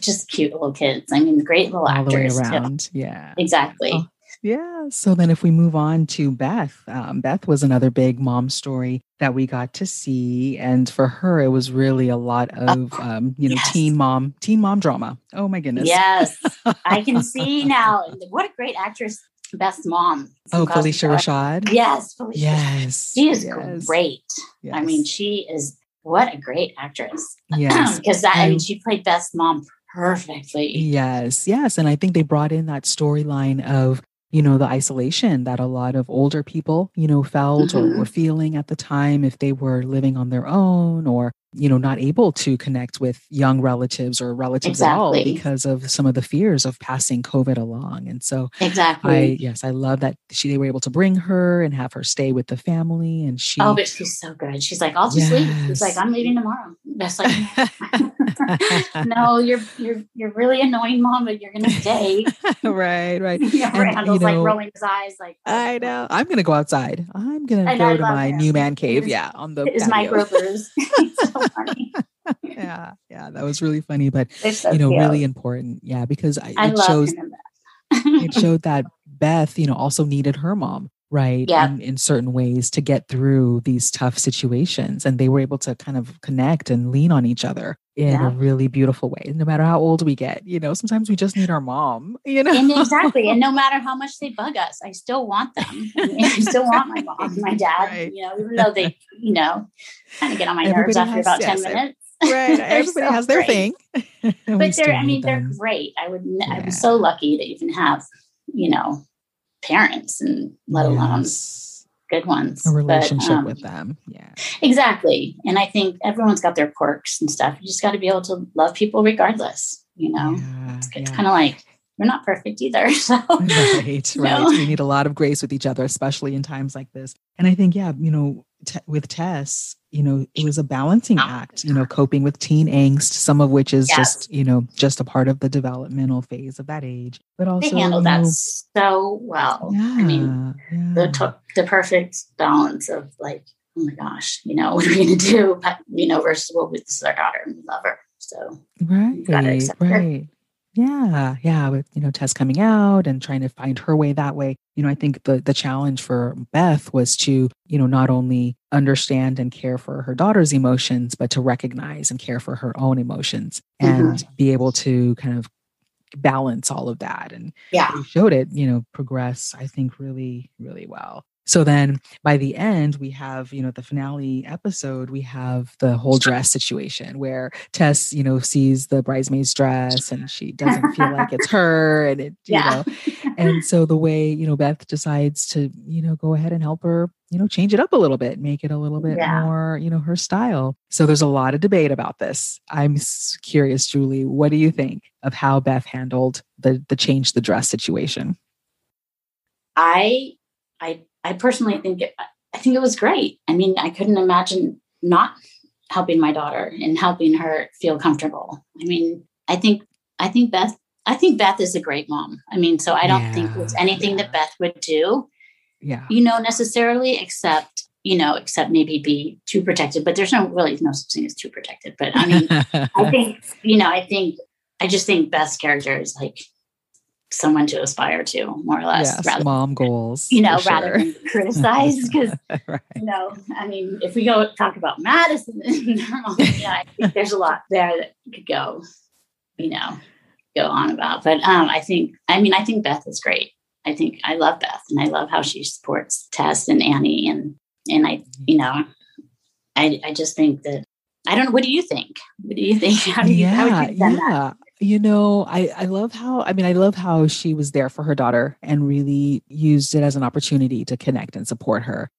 just cute little kids. I mean, great little all actors. the way around. Too. Yeah, exactly. Oh, yeah. So then, if we move on to Beth, um, Beth was another big mom story that we got to see, and for her, it was really a lot of oh, um, you know yes. teen mom, teen mom drama. Oh my goodness! Yes, I can see now. What a great actress, Beth's mom. Oh, Phylicia Rashad. Yes, Phylicia. Yes, she is yes. great. Yes. I mean, she is what a great actress. Yes, because that I mean, she played Beth's mom perfectly. Yes, yes. And I think they brought in that storyline of you know, the isolation that a lot of older people, you know, felt mm-hmm. or were feeling at the time if they were living on their own or you know not able to connect with young relatives or relatives exactly. at all because of some of the fears of passing covid along. And so exactly. i yes i love that she they were able to bring her and have her stay with the family and she oh but she's so good. She's like i'll just yes. leave. She's like i'm leaving tomorrow. That's like no you're you're you're really annoying mom but you're gonna stay. Right right. Yeah and, Randall's you know, like rolling his eyes like oh, i know. I'm gonna go outside. I'm gonna go to my him. new man cave yeah on the his microbrews funny. yeah, yeah, that was really funny, but so you know, cute. really important. Yeah, because I, I it shows it showed that Beth, you know, also needed her mom, right? Yeah. In, in certain ways to get through these tough situations, and they were able to kind of connect and lean on each other in Yeah. a really beautiful way. No matter how old we get, you know, sometimes we just need our mom, you know. and exactly and no matter how much they bug us i still want them I, mean, I still want my mom my dad Right. you know even though they you know kind of get on my nerves Everybody after has- about yes, 10 minutes right. Everybody so has their great. thing. But they're i mean they're them. great i would—I'm so lucky to even have you know parents and let alone Yes. Good ones a But, relationship um, with them. Yeah. exactly and i think everyone's got their quirks and stuff you just got to be able to love people regardless you know yeah, it's, yeah. kind of like we're not perfect either so right right know? we need a lot of grace with each other especially in times like this and i think yeah you know t- with tess you know it was a balancing act you know coping with teen angst some of which is Yes. just you know just a part of the developmental phase of that age but also they handle you that so well yeah, i mean yeah. the to- the perfect balance of like oh my gosh you know what are we gonna do but you know versus well this is our daughter and we love her so right gotta accept her. Yeah yeah with you know tess coming out and trying to find her way that way. You know i think the the challenge for beth was to you know not only understand and care for her daughter's emotions but to recognize and care for her own emotions and mm-hmm. be able to kind of balance all of that. And yeah. showed it, you know, progress, I think, really, really well. So then by the end, we have, you know, the finale episode, we have the whole dress situation where Tess, you know, sees the bridesmaid's dress and she doesn't feel like it's her. And it, you Yeah. know, and so the way, you know, Beth decides to, you know, go ahead and help her, you know, change it up a little bit, make it a little bit Yeah. more, you know, her style. So there's a lot of debate about this. I'm curious, Julie, what do you think of how Beth handled the the change the dress situation? i i i personally think it, i think it was great i mean i couldn't imagine not helping my daughter and helping her feel comfortable i mean i think i think beth i think beth is a great mom i mean so i don't think there's anything yeah. that beth would do Yeah. you know necessarily except you know except maybe be too protected but there's no really no such thing as too protected but i mean i think you know i think i just think beth's character is like someone to aspire to more or less yes, rather mom goals. you know rather sure. than criticize because right. you know i mean if we go talk about madison and her mom, yeah i think there's a lot there that could go you know go on about but um i think i mean i think beth is great i think i love beth and i love how she supports tess and annie and and i you know i i just think that i don't know what do you think what do you think how do you how yeah, would you done that yeah. You know, I I love how I mean I love how she was there for her daughter and really used it as an opportunity to connect and support her.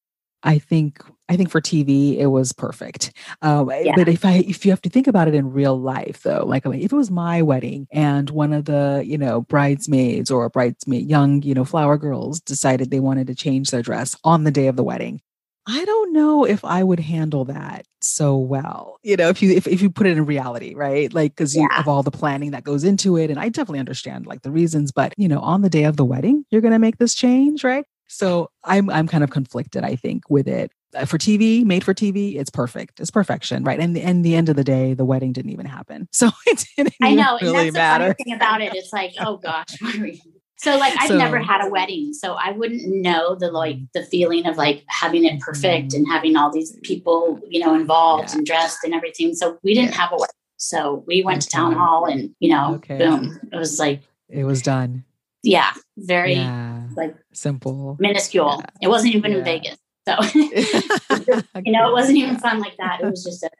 I think I think for TV it was perfect. Um, Yeah. But if I if you have to think about it in real life though, like I mean, if it was my wedding and one of the you know bridesmaids or bridesmaid young you know flower girls decided they wanted to change their dress on the day of the wedding, I don't know if I would handle that so well. You know, if you if, if you put it in reality, right? Like because you Yeah. of all the planning that goes into it, and I definitely understand like the reasons, but you know, on the day of the wedding, you're gonna make this change, right? So I'm I'm kind of conflicted, I think, with it. Uh, For TV, made for TV, it's perfect. It's perfection, right? And and the end of the day, the wedding didn't even happen, so it didn't I know, really and that's matter. the funny thing about it. It's like, oh gosh, what are we- so like I've So- never had a wedding, so I wouldn't know the like the feeling of like having it perfect and having all these people, you know, involved Yeah. and dressed and everything. So we didn't Yeah. have a wedding. So we went to town hall and you know, Okay. boom. It was like, It was done. yeah, very Yeah, like simple. minuscule. It wasn't even in Vegas. So you know, it wasn't even fun like that. It was just a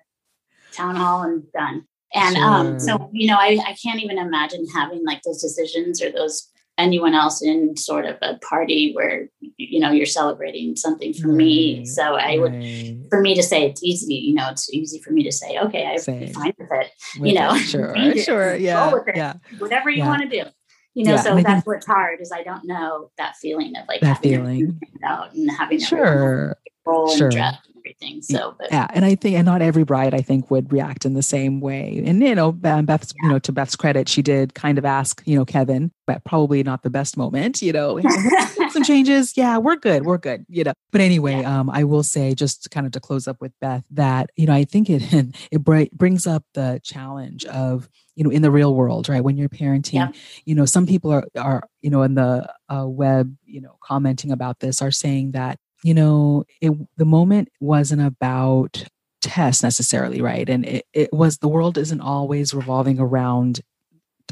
town hall and done. And um, so you know, I, I can't even imagine having like those decisions or those anyone else in sort of a party where you know you're celebrating something for me. So I would for me to say it's easy, you know, it's easy for me to say, okay, Same. fine with it. With know, it, sure, change it, sure, yeah, yeah. Whatever you Yeah. want to do. You know, Yeah, so that's think- what's hard is I don't know that feeling of like That feeling. out and having Sure, sure. and dress and everything. So but yeah, and I think, and not every bride, I think, would react in the same way. And you know, Be- Beth's, you know, to Beth's credit, she did kind of ask, you know, Kevin, but probably not the best moment. You know, some changes. Yeah, we're good. We're good. You know. But anyway, um, I will say just kind of to close up with Beth that you know I think it it bri- brings up the challenge of you know in the real world, right? When you're parenting, Yep. you know, some people are are you know in the uh, web, you know, commenting about this are saying that you know it the moment wasn't about Tess necessarily, right? And it, it was the world isn't always revolving around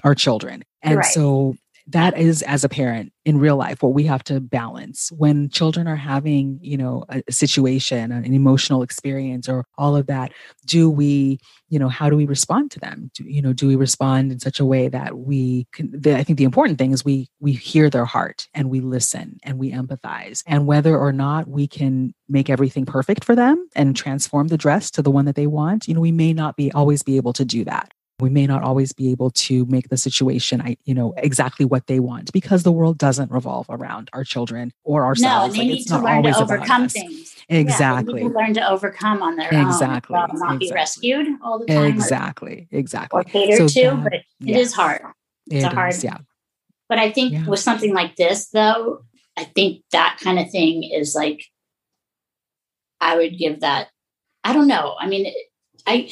our children. And Right. so that is as a parent in real life what we have to balance. When children are having you know a, situation an emotional experience or all of that do we you know how do we respond to them? Do, you know do we respond in such a way that we can the, i think the important thing is we we hear their heart and we listen and we empathize. And whether or not we can make everything perfect for them and transform the dress to the one that they want you know we may not be always be able to do that we may not always be able to make the situation i you know exactly what they want because the world doesn't revolve around our children or ourselves and they Like, need it's to not learn to overcome things. exactly Yeah, they need to learn to overcome on their own. Exactly, not be exactly. rescued all the time. or- exactly exactly Or, catered So to, but it is yes, hard. It's a hard- is, yeah But I think Yeah. with something like this, though, I think that kind of thing is like, I would give that. I don't know. I mean, I,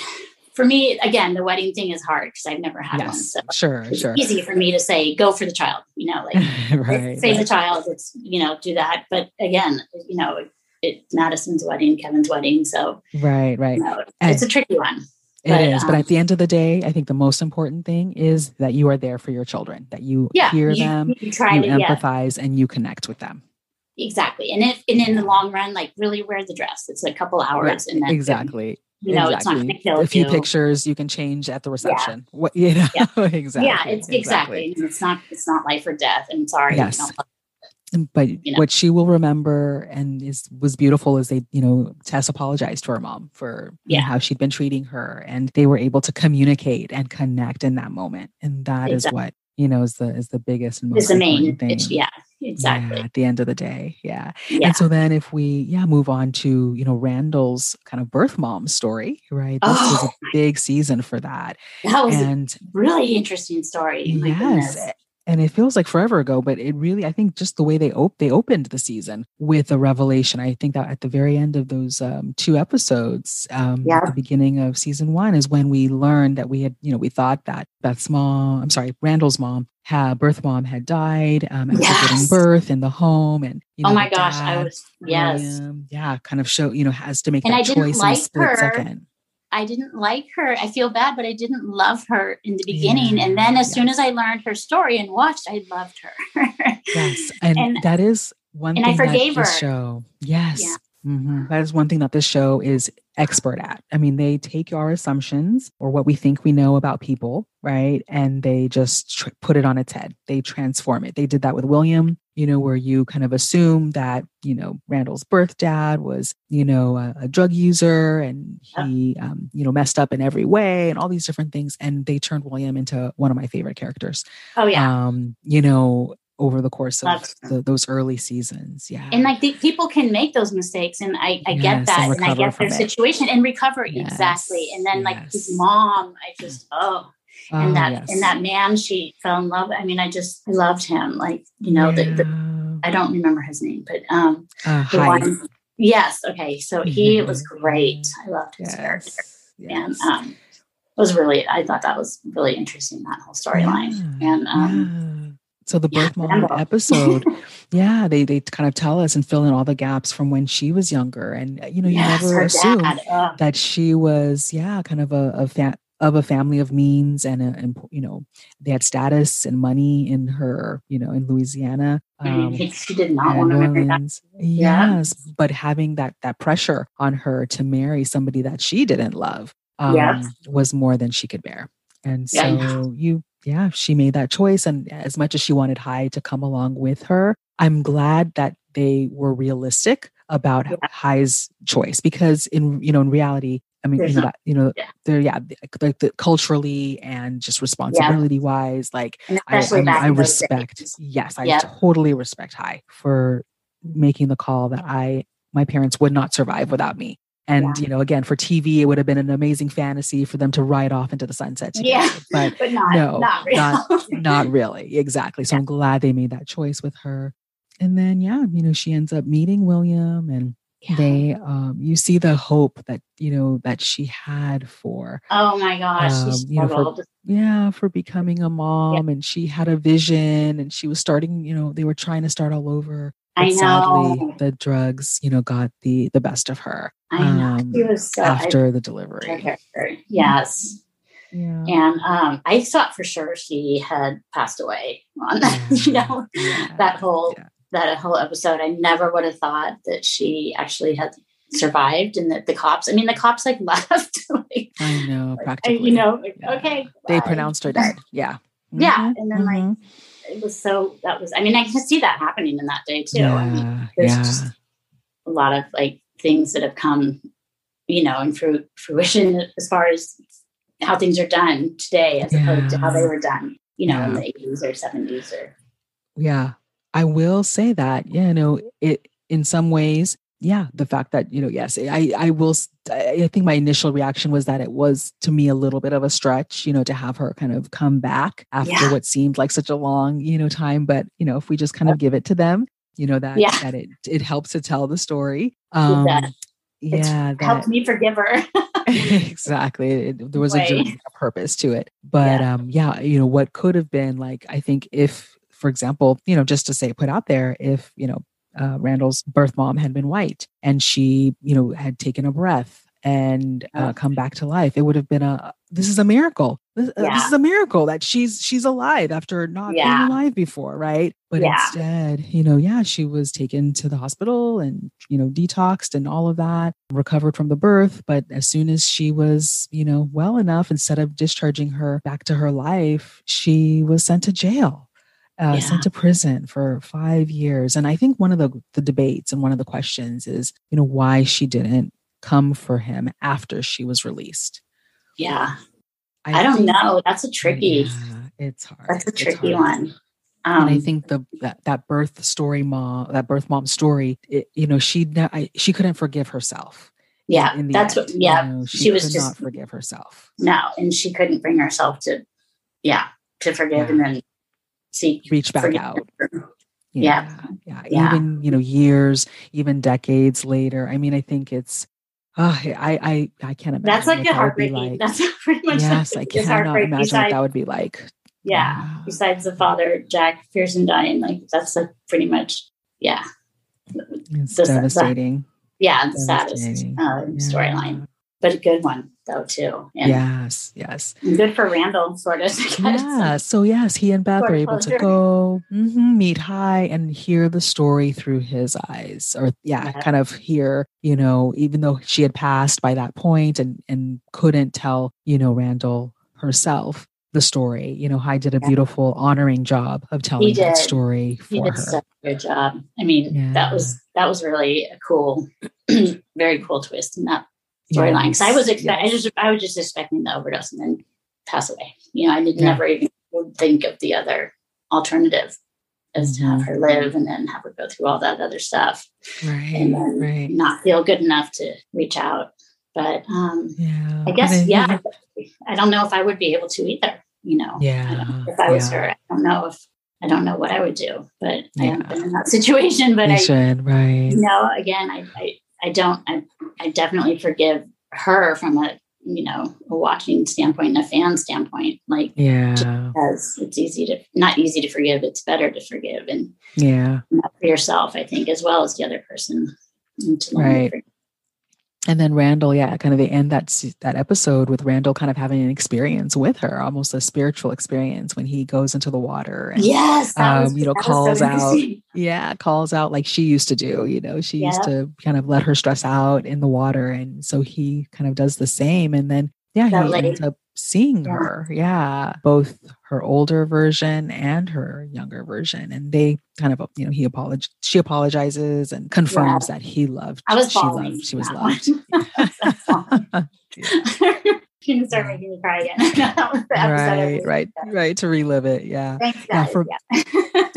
for me, again, the wedding thing is hard because I've never had one. So sure it's sure easy for me to say, go for the child, you know, like right save the child. It's, you know, do that. But again, you know, it, it's Madison's wedding, Kevin's wedding. So, right right you know, it's a tricky one. It But, is, but um, at the end of the day, I think the most important thing is that you are there for your children, that you Yeah. hear you, them, you try you to, yeah. empathize, and you connect with them. Exactly. And if and in the long run, like really wear the dress. It's a couple hours and then exactly. You know, it's not a few you. pictures you can change at the reception. What you know, Yeah. exactly. Yeah, it's exactly. And It's not it's not life or death. And sorry, Yes. But You know. what she will remember and is was beautiful is they, you know, Tess apologized to her mom for you know, how she'd been treating her, and they were able to communicate and connect in that moment, and that is Exactly. what you know is the is the biggest and most it's the main. thing. It's, yeah, exactly. Yeah, at the end of the day, yeah. Yeah. And so then if we yeah move on to you know Randall's kind of birth mom story, right? This was Oh, a big season for that, that was and a really interesting story. Yes, and it feels like forever ago, but it really I think just the way they op- they opened the season with a revelation. I think that at the very end of those um, two episodes, um, Yeah. the beginning of season one, is when we learned that we had you know we thought that Beth's mom, I'm sorry, Randall's mom. Had birth mom had died um, after giving birth in the home, and you know, oh my gosh, I was yes. William, yeah, kind of show, you know, has to make And that I didn't choice in a split her. second. I didn't like her. I feel bad, but I didn't love her in the beginning. Yeah, and then as soon as I learned her story and watched, I loved her. Yes. And, And- that is one and I thing that forgave this her. show, yes. Yeah. Mhm. That is one thing that this show is expert at. I mean, they take our assumptions or what we think we know about people, right? And they just tr- put it on its head. They transform it. They did that with William, you know, where you kind of assume that, you know, Randall's birth dad was, you know, a, a drug user and he, um, you know, messed up in every way and all these different things. And they turned William into one of my favorite characters, oh yeah. um, you know, over the course of the, those early seasons. Yeah. and like the, people can make those mistakes and i, I Yes, get that and, i get their it. situation and recover Yes, exactly and then like his mom i just oh and Oh, that yes. and that man she fell in love i mean i just I loved him like you know the, the i don't remember his name but um Uh, the one yes okay so he Mhm. was great i loved his character Yes. and um it was really i thought that was really interesting that whole storyline Yeah, and um yeah. So the birth mom Randall. episode, yeah, they they kind of tell us and fill in all the gaps from when she was younger, and you know you yes, never assume dad. That she was yeah kind of a, a fa- of a family of means and, a, and you know they had status and money in her you know in Louisiana. Um, she did not want to marry that Orleans. Yeah. Yes, but having that that pressure on her to marry somebody that she didn't love um, Yes. was more than she could bear. And Yeah, so you, yeah, she made that choice. And as much as she wanted Hai to come along with her, I'm glad that they were realistic about Yeah. Choice because in you know in reality. I mean, you know, that, you know, yeah. they're yeah, like the, culturally and just responsibility wise, like I, I'm- I respect. days. Yes, I Yep. totally respect Hai for making the call that I my parents would not survive without me. And Yeah. you know, again, for TV, it would have been an amazing fantasy for them to ride off into the sunset. Together. Yeah, but but not no, not real. not not really exactly. So I'm glad they made that choice with her. And then yeah, you know, she ends up meeting William, and Yeah. they um, you see the hope that you know that she had for oh my gosh, um, you know, for- yeah for becoming a mom and she had a vision and she was starting you know they were trying to start all over I But sadly, know. the drugs, you know, got the the best of her I know. um, so after the delivery. Yes. Yeah. And um, I thought for sure she had passed away on that, you know, Yeah. that whole Yeah. That whole episode. I never would have thought that she actually had survived and that the cops, I mean, the cops like left. like, I know, practically. you know, like, Yeah. okay. they bye. pronounced her dead. Yeah. Yeah. Mhm, And then like mhm. it was so that was I mean, I can see that happening in that day too. I mean, yeah, there's yeah, just a lot of like things that have come, you know, in fru- fruition as far as how things are done today as opposed to how they were done, you know, in the eighties or seventies or yeah. I will say that. Yeah, you know, it in some ways, yeah, the fact that you know, yes, I I will. I think my initial reaction was that it was to me a little bit of a stretch, you know, to have her kind of come back after Yeah. what seemed like such a long, you know, time. But you know, if we just kind of give it to them, you know, that Yeah. that it it helps to tell the story. that. Um, yeah, helped me forgive her. exactly it, there was a, genuine purpose to it but Yeah. um yeah you know what could have been like i think if for example you know just to say put out there if you know uh, randall's birth mom had been white and she you know had taken a breath and uh, come back to life it would have been a this is a miracle. This, uh, this is a miracle that she's she's alive after not Yeah. being alive before right? But Yeah. instead you know yeah she was taken to the hospital and you know detoxed and all of that recovered from the birth. But as soon as she was you know well enough instead of discharging her back to her life she was sent to jail uh, Yeah. sent to prison for five years and i think one of the the debates and one of the questions is you know why she didn't come for him after she was released yeah. I, don't think- know. That's a tricky, yeah, it's hard that's a tricky one. and I Um, think the that, that birth story mom that birth mom story it, you know she I, she couldn't forgive herself yeah, that's end, what, yeah. you know, she was could just- not forgive herself No, and she couldn't bring herself to, yeah, to forgive and then seek reach back out Yeah. yeah Yeah. even you know years even decades later I mean I think it's oh, I I I can't imagine That's like a heartbreaking. like. That's pretty much yes I cannot heartbreak imagine what that would be like Yeah. Wow. Besides the father, Jack Pearson dying, like that's like pretty much, yeah, it's the- devastating yeah, the saddest Devastating. uh, storyline, but a good one though too. And yes yes good for Randall, sort of. Yeah. So yes, he and Beth sort are able to closure. go mhm, meet Hai and hear the story through his eyes, or yeah, kind of hear. You know, even though she had passed by that point and and couldn't tell, you know, Randall herself the story. You know, Hai did a Yeah. beautiful honoring job of telling that story He for did her. such a good job. I mean, Yeah. that was that was really a cool, very cool twist in that storyline. Because I was Yes, I just I was just expecting the overdose and then pass away. You know, I did Yeah. never even would think of the other alternative as to have Mhm. her live and then have her go through all that other stuff right, and then right. not feel good enough to reach out. But um, Yeah. I guess yeah, I don't know if I would be able to either. You know, Yeah. if I was yeah. her, I don't know if I don't know what I would do. But I haven't Yeah. been in that situation. But You I should, right. you know again i i, I don't I, I definitely forgive her from a you know a watching standpoint and a fan standpoint like Yeah. because it's easy to not easy to forgive it's better to forgive and Yeah. for yourself i think as well as the other person and to learn Right. forgive. And then Randall, yeah, kind of they end that that episode with Randall kind of having an experience with her, almost a spiritual experience when he goes into the water and yes um, you know, so calls out. yeah, calls out like she used to do. You know, she used to kind of let her stress out in the water, and so he kind of does the same. And then yeah, That he lady. ends up seeing Yeah. her. Yeah, both her older version and her younger version, and they kind of you know he apolog she apologizes and confirms that he loved. i was she loved. She was loved. you can start making me cry again that was the right, right, right. To relive it, yeah. thanks Yeah, for- yeah.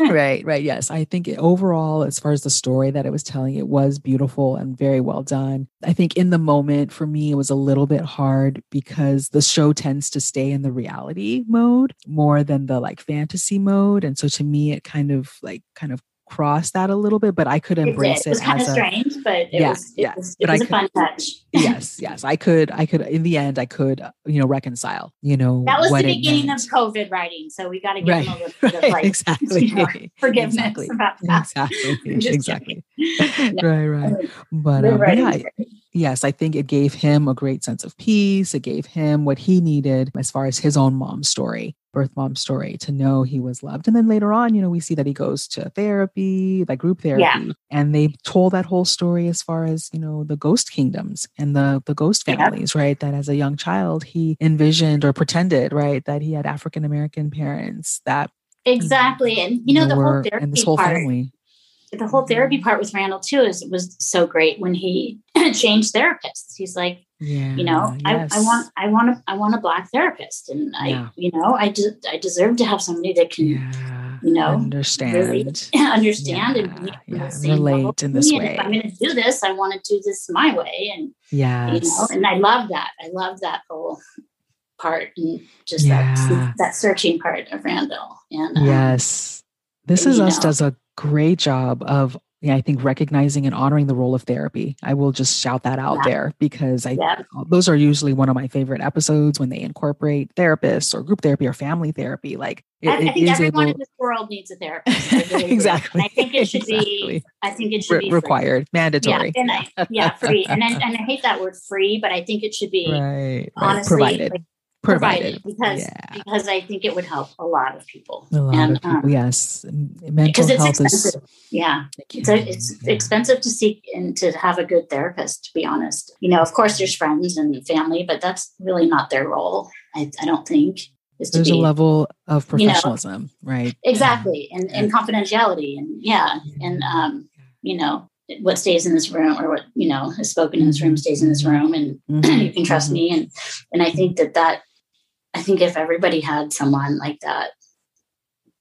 right right yes i think it, overall as far as the story that it was telling it was beautiful and very well done i think in the moment for me it was a little bit hard because the show tends to stay in the reality mode more than the like fantasy mode and so to me it kind of like kind of crossed that a little bit but i could embrace It was it, kind of as a strange but it Yeah, was it yeah. was, it But was a could- fun touch. yes, yes. I could, I could, in the end, I could, you know, reconcile, you know, That was the beginning of COVID writing, so we got to give Right, him a little bit of like exactly. you know, forgiveness Exactly. about that. Exactly. Exactly. Right, right. But, um, but yeah, yes, I think it gave him a great sense of peace. It gave him what he needed as far as his own mom story, birth mom story, to know he was loved. And then later on, you know, we see that he goes to therapy, like group therapy, Yeah. and they told that whole story as far as you know the ghost kingdoms and the the ghost Yeah. families, right? That as a young child he envisioned or pretended, right, that he had African American parents that Exactly, and you know the whole therapy and this whole part. family. The whole therapy mm-hmm. part with Randall too is was so great when he changed therapists. He's like, Yeah, you know, I, I want, I want a, I want a black therapist, and I, Yeah. you know, I de- I deserve to have somebody that can yeah, you know, understand. understand and be Yeah, on the yeah, same level relate in this. And If I'm going to do this, I want to do this my way, and yeah you know, and I love that. I love that whole part and just that that searching part of Randall. And um, Yes. This is us know- does a great job of yeah, I think recognizing and honoring the role of therapy. I will just shout that out Yeah. there because I yeah, uh, those are usually one of my favorite episodes when they incorporate therapists or group therapy or family therapy. Like it, I, I think everyone able in this world needs a therapist. Really exactly. And I think it should be. I think it should Re- be free. required, mandatory. Yeah, and I, yeah, free. And I, and I hate that word free, but I think it should be right, right. honestly provided, like, provided, provided because yeah. because I think it would help a lot of people. A lot and of people, um, yes. Mental because it's health is. Yeah, it it's a, it's yeah. expensive to seek and to have a good therapist. To be honest, you know, of course, there's friends and family, but that's really not their role. I, I don't think is to There's be a level of you know, professionalism, right? exactly and, and confidentiality and yeah and um you know what stays in this room or what you know is spoken in this room stays in this room and Mhm, you can trust mhm. me and and i think that that i think if everybody had someone like that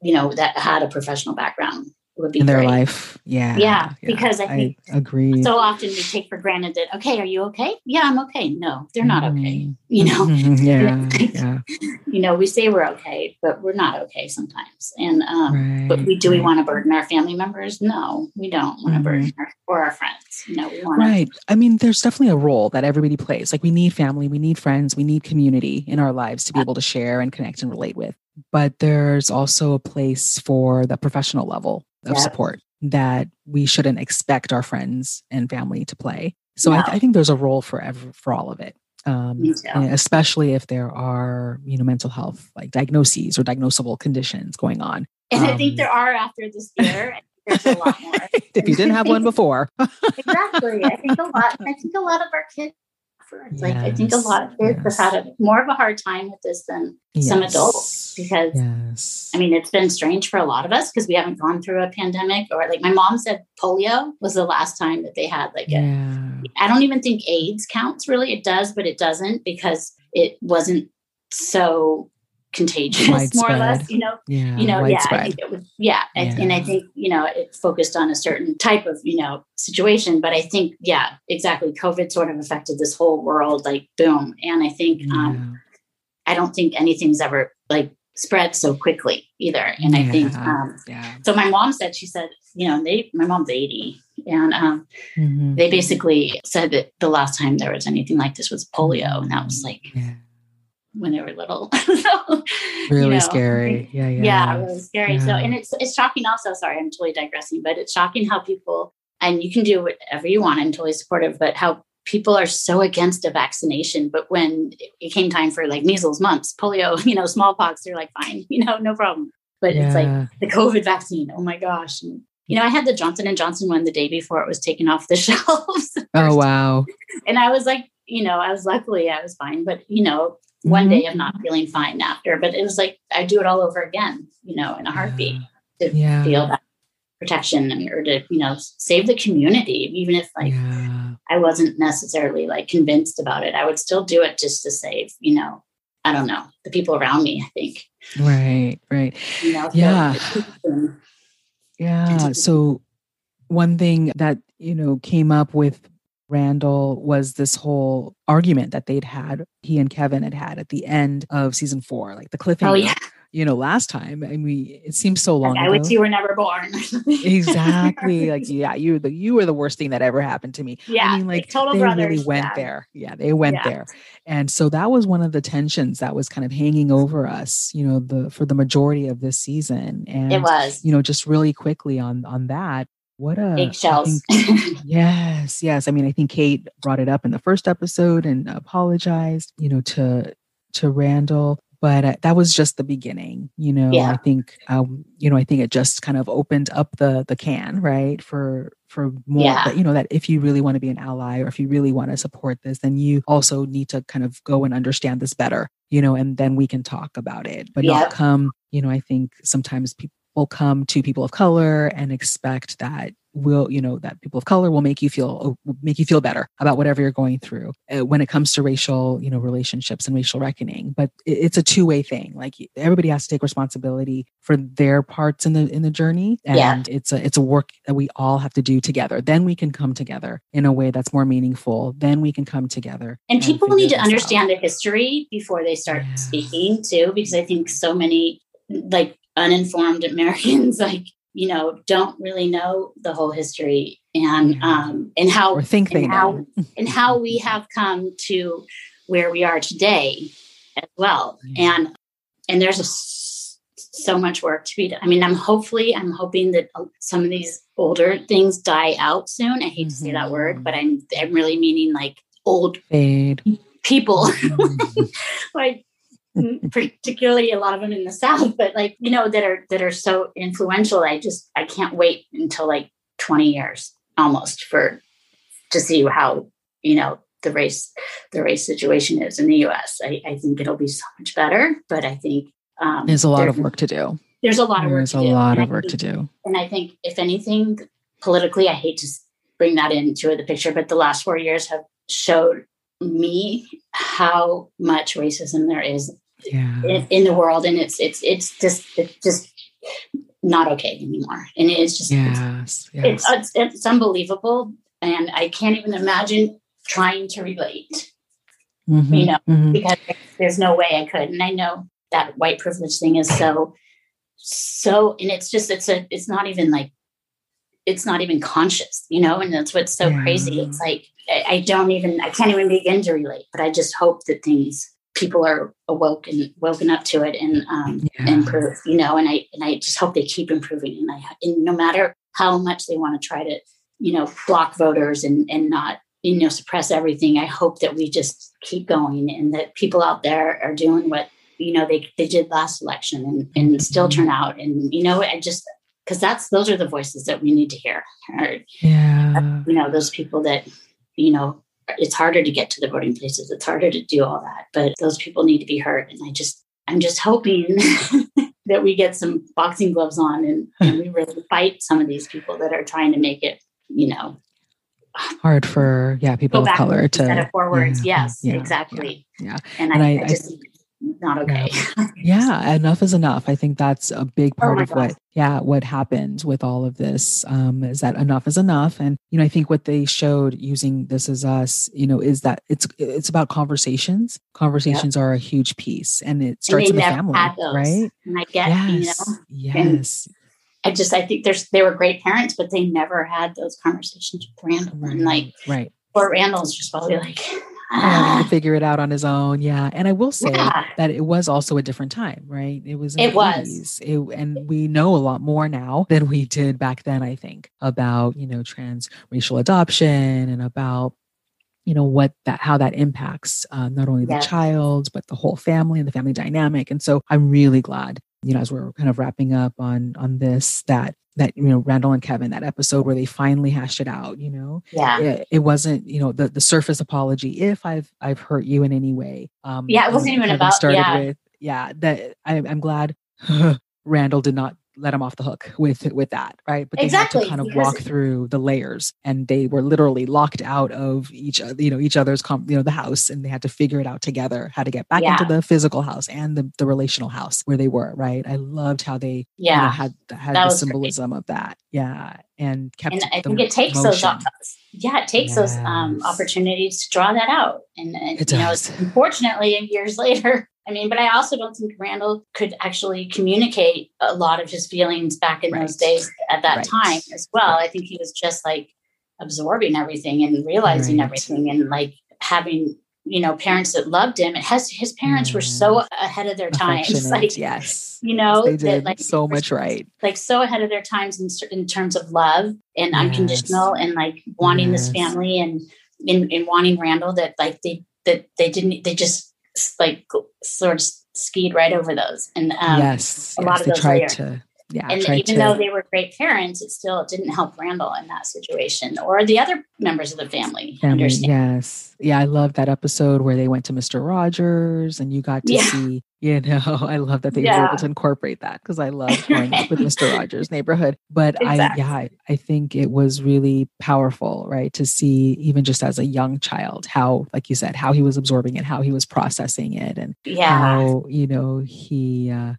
you know that had a professional background would be in their great. life. Yeah. Yeah, because I think agree. so often we take for granted that okay are you okay yeah i'm okay no they're not okay Mhm, you know mhm, Yeah. Yeah. you know we say we're okay but we're not okay sometimes and um Right. But we do we want to burden our family members? No, we don't want to Mhm. burden our or our friends. You know, we want to Right. I mean, there's definitely a role that everybody plays. Like we need family, we need friends, we need community in our lives to be able to share and connect and relate with. But there's also a place for the professional level of Yeah. support that we shouldn't expect our friends and family to play. So I, No. I think there's a role for for all of it. Um, Me too. and especially if there are, you know, mental health like diagnoses or diagnosable conditions going on. And I think um, there are after this year. There's a lot more. if you didn't have one before. exactly. I think a lot. I think a lot of our kids. It's like I think a lot of kids yes. have had a, more of a hard time with this than some adults because Yes. I mean it's been strange for a lot of us because we haven't gone through a pandemic or like my mom said polio was the last time that they had like yeah. I don't even think AIDS counts really. It does, but it doesn't because it wasn't so contagious, more or less. You know, Yeah. you know, yeah. I think it was, yeah, I- and I think you know it focused on a certain type of you know situation. But I think, yeah, exactly. COVID sort of affected this whole world, like boom. And I think um, I don't think anything's ever like spread so quickly either. And I think um, yeah. so. My mom said she said, you know, they my mom's eighty, and um, Mhm. they basically said that the last time there was anything like this was polio, and that was like yeah. When they were little. so, Really you know, scary. Yeah. Yeah. Yeah, really scary. So, and it's it's shocking. Also, sorry, I'm totally digressing, but it's shocking how people and you can do whatever you want. I'm totally supportive, but how people are so against a vaccination. But when it came time for like measles, mumps, polio, you know, smallpox, they're like, fine, you know, no problem. But it's like the COVID vaccine. Oh my gosh. And, you know, I had the Johnson and Johnson one the day before it was taken off the shelves. Oh wow. and I was like, you know, I was luckily I was fine, but you know, one day mm-hmm. of not feeling fine after, but it was like I do it all over again, you know, in a heartbeat to Yeah. feel that protection and or to you know save the community, even if like yeah. I wasn't necessarily like convinced about it, I would still do it just to save, you know, I don't know the people around me. I think, Right. Right. you know, Yeah. Yeah. So one thing that, you know, came up with Randall was this whole argument that they'd had, he and Kevin had had at the end of season four, like the oh, cliffhanger. Oh yeah, you know, last time. I mean, it seems so long. Ago. I ago. wish you were never born. exactly. Like, yeah, you the you were the worst thing that ever happened to me. Yeah. I mean, like, total they brothers. really went yeah. there. Yeah, they went Yeah. there. And so that was one of the tensions that was kind of hanging over us, you know, the for the majority of this season. And It was you know, just really quickly on on that. What a eggshells. think- yes, yes. I mean, I think Kate brought it up in the first episode and apologized, you know, to to Randall. But uh, that was just the beginning, you know. Yeah. I think, um, you know, I think it just kind of opened up the the can, right, for for more. Yeah. That, you know, that if you really want to be an ally or if you really want to support this, then you also need to kind of go and understand this better, you know, and then we can talk about it. But Yeah. not come, you know. I think sometimes people will come to people of color and expect that will you know that people of color will make you feel make you feel better about whatever you're going through uh, when it comes to racial you know relationships and racial reckoning but it's a two-way thing like everybody has to take responsibility for their parts in the in the journey and Yeah. it's a it's a work that we all have to do together then we can come together in a way that's more meaningful then we can come together and people need to this out. understand the history before they start Yeah. speaking too because i think so many like uninformed americans like you know don't really know the whole history and um and how or think they and how know. and how we have come to where we are today as well. Yeah. and and there's a s- so much work to be done. I mean i'm hopefully i'm hoping that uh, some of these older things die out soon. I hate to say that word but i'm i'm really meaning like old fade. people. Mhm. like particularly a lot of them in the south but like you know that are that are so influential i just i can't wait until like 20 years almost for to see how you know the race the race situation is in the us i, I think it'll be so much better but i think um, there's a lot there- of work to do. There's a lot of work there's to a do. lot And of I work to think- do. and I think, if anything, politically, I hate to bring that into the picture, but the last four years have showed me how much racism there is yeah in, in the world, and it's it's it's just it's just not okay anymore, and it's just it's, yes yes it's, it's it's unbelievable, and I can't even imagine trying to relate Mhm, you know, mhm. because there's no way I could. And I know that white privilege thing is so, so, and it's just, it's a, it's not even like, it's not even conscious, you know, and that's what's so Yeah. crazy. It's like, I, I don't even, I can't even begin to relate, but I just hope that things, people are awoke and woken up to it and, um, Yeah. improve, you know, and I, and I just hope they keep improving. And I, and no matter how much they want to try to, you know, block voters and, and not, you know, suppress everything. I hope that we just keep going and that people out there are doing what, you know, they, they did last election and, and still turn out. And, you know, I just, cause that's, those are the voices that we need to hear. Or, yeah you know, those people that, you know, it's harder to get to the voting places. It's harder to do all that, but those people need to be heard. And I just, I'm just hoping that we get some boxing gloves on and, and we really fight some of these people that are trying to make it, you know, hard for yeah people of color to of forwards. yeah, yes, yeah, exactly. yeah. And, And I, I- I, I- just not okay. yeah enough is enough. I think that's a big part Oh of what yeah what happened with all of this um is that enough is enough. And you know i think what they showed using This Is Us you know is that it's it's about conversations. Conversations are a huge piece and it starts they in the family right? And I get, yes you know, yes I just I think there's they were great parents, but they never had those conversations with Randall. right And like right. poor Randall's just probably like ah, to figure it out on his own. Yeah. And I will say Yeah. that it was also a different time, right? It was, It was. It- and we know a lot more now than we did back then, I think, about, you know, transracial adoption and about, you know, what that, how that impacts uh, not only the Yes. child, but the whole family and the family dynamic. And so I'm really glad, you know, as we're kind of wrapping up on, on this, that, that, you know, Randall and Kevin, that episode where they finally hashed it out, you know, yeah. it, it wasn't you know the, the surface apology if i've i've hurt you in any way um Yeah, it wasn't even Kevin about- started yeah. with yeah that I, i'm glad randall did not let them off the hook with with that right but they had to kind of walk through the layers and they were literally locked out of each other you know each other's com- you know the house and they had to figure it out together how to get back into the physical house and the, the relational house where they were right i loved how they you know, Yeah. had had That the was great. symbolism of that yeah and kept and I think it takes those motion. op- yeah, it takes those um, opportunities to draw that out. And, and you know, unfortunately, years later, I mean, but I also don't think Randall could actually communicate a lot of his feelings back in Right. those days at that Right. time as well. I think he was just like absorbing everything and realizing Right. everything and like having, you know, parents that loved him. It has his parents were so mm. ahead of their times. Like, yes. you know, they that, did like, so much right. like so ahead of their times in, in terms of love and Yes. unconditional and like wanting this family and in, in wanting Randall that like they that they didn't they just like sort of skied right over those and um yes, a yes, lot of those tried later. to. Yeah, and even to. though they were great parents it still didn't help Randall in that situation or the other members of the family, Family, understand yes. Yeah, I love that episode where they went to Mr. Rogers and you got to Yeah. see, you know, I love that they were able to incorporate that because I love growing up with Mr. Rogers neighborhood. But Exactly. I, yeah, I, think it was really powerful, right? To see, even just as a young child, how, like you said, how he was absorbing it, how he was processing it, and yeah how, you know, he, uh,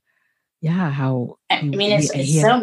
yeah, how, I he- mean it's, he- it's he- so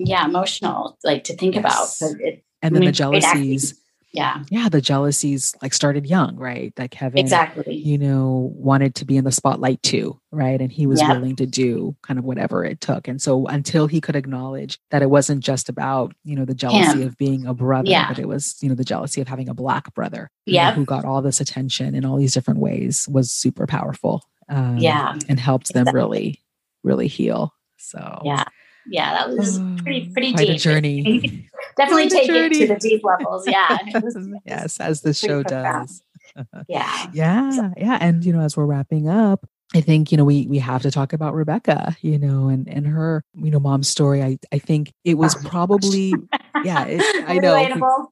yeah emotional like to think about Yes. but it, and then I the mean, acting. jealousies, yeah yeah, the jealousies like started young, right? That Kevin, exactly you know, wanted to be in the spotlight too, right? And he was Yep. willing to do kind of whatever it took. And so until he could acknowledge that it wasn't just about, you know, the jealousy Him. of being a brother, Yeah. but it was, you know, the jealousy of having a black brother Yep. who got all this attention in all these different ways was super powerful. Um, yeah And helped them Exactly. really, really heal. So yeah yeah that was pretty pretty quite deep a journey. definitely take it to the deep levels yeah was- yes, as the show profound. does. yeah Yeah, yeah, and you know, as we're wrapping up, I think you know we we have to talk about Rebecca, you know, and and her you know mom's story. I I think it was probably yeah, it, I know.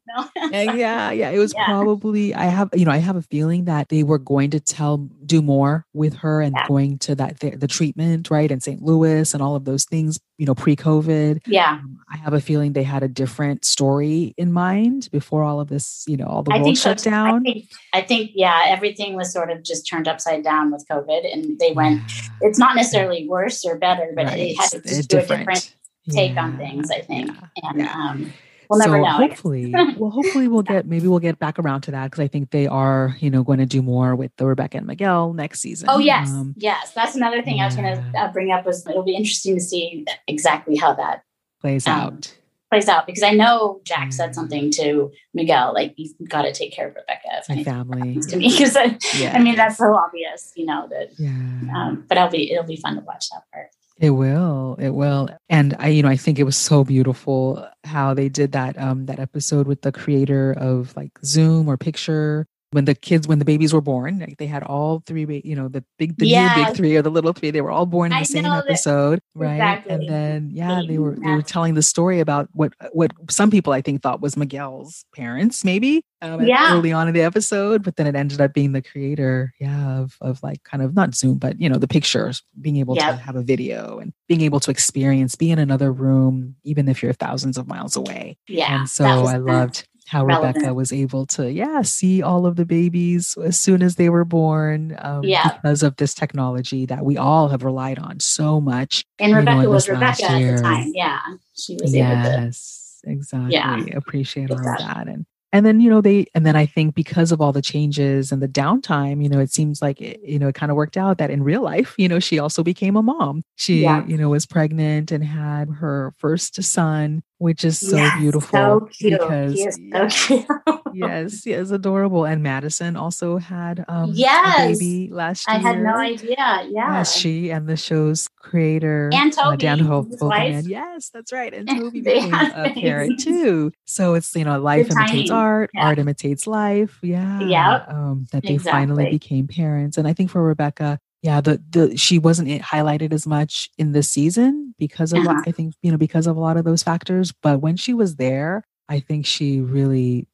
no yeah, yeah, yeah. It was Yeah. probably I have you know I have a feeling that they were going to tell do more with her and Yeah. going to that the, the treatment right in St. Louis and all of those things you know pre COVID. yeah Um, I have a feeling they had a different story in mind before all of this you know all the I world think so shut. I down. think, I think yeah everything was sort of just turned upside down with COVID and they went Yeah. it's not necessarily worse or better but it had to just do a different take on things I think Yeah. and Yeah. um we'll never so know hopefully, well, hopefully we'll get maybe we'll get back around to that because I think they are, you know, going to do more with the Rebecca and Miguel next season. Oh yes, Um, yes. That's another thing I was going to uh, bring up. Was it'll be interesting to see exactly how that plays Um, out. Plays out because I know Jack said something to Miguel like you've got to take care of Rebecca. if My family. to me because I, Yeah. I mean that's so obvious, you know that. Yeah. Um, but it'll be it'll be fun to watch that part. It will. It will. And I, you know, I think it was so beautiful how they did that um that episode with the creator of like Zoom or picture when the kids when the babies were born. Like they had all three, ba- you know, the big the new big three or the little three. They were all born in the I same know that- episode, right? Exactly. And then yeah, they were they were telling the story about what what some people I think thought was Miguel's parents, maybe um, Yeah. early on in the episode, but then it ended up being the creator, yeah, of of like kind of not Zoom, but you know, the pictures, being able to have a video and being able to experience, be in another room, even if you're thousands of miles away. Yeah. and so I loved how relevant. Rebecca was able to, yeah, see all of the babies as soon as they were born. Um, Yeah. because of this technology that we all have relied on so much. And you know, Rebecca was Rebecca at the time. Yeah, she was able to. Yes, exactly. Appreciate all Exactly. of that. And and then you know they and then I think because of all the changes and the downtime, you know, it seems like it, you know it kind of worked out that in real life, you know, she also became a mom. She Yeah. you know was pregnant and had her first son, which is so Yes, beautiful. So cute. Because he is so cute. yes, he is adorable. And Madison also had um Yes. a baby last year. I had no idea. Yeah. Yes, she and the show's creator And uh, Dan Toby, Ho- his Fogelman. wife. Yes, that's right. And Toby became a parent too. So it's you know, life Good imitates timing. art, Yeah. art imitates life. Yeah. Yep. Um, that they finally became parents. And I think for Rebecca, yeah, the the she wasn't highlighted as much in this season because of Uh-huh. I think you know because of a lot of those factors. But when she was there, I think she really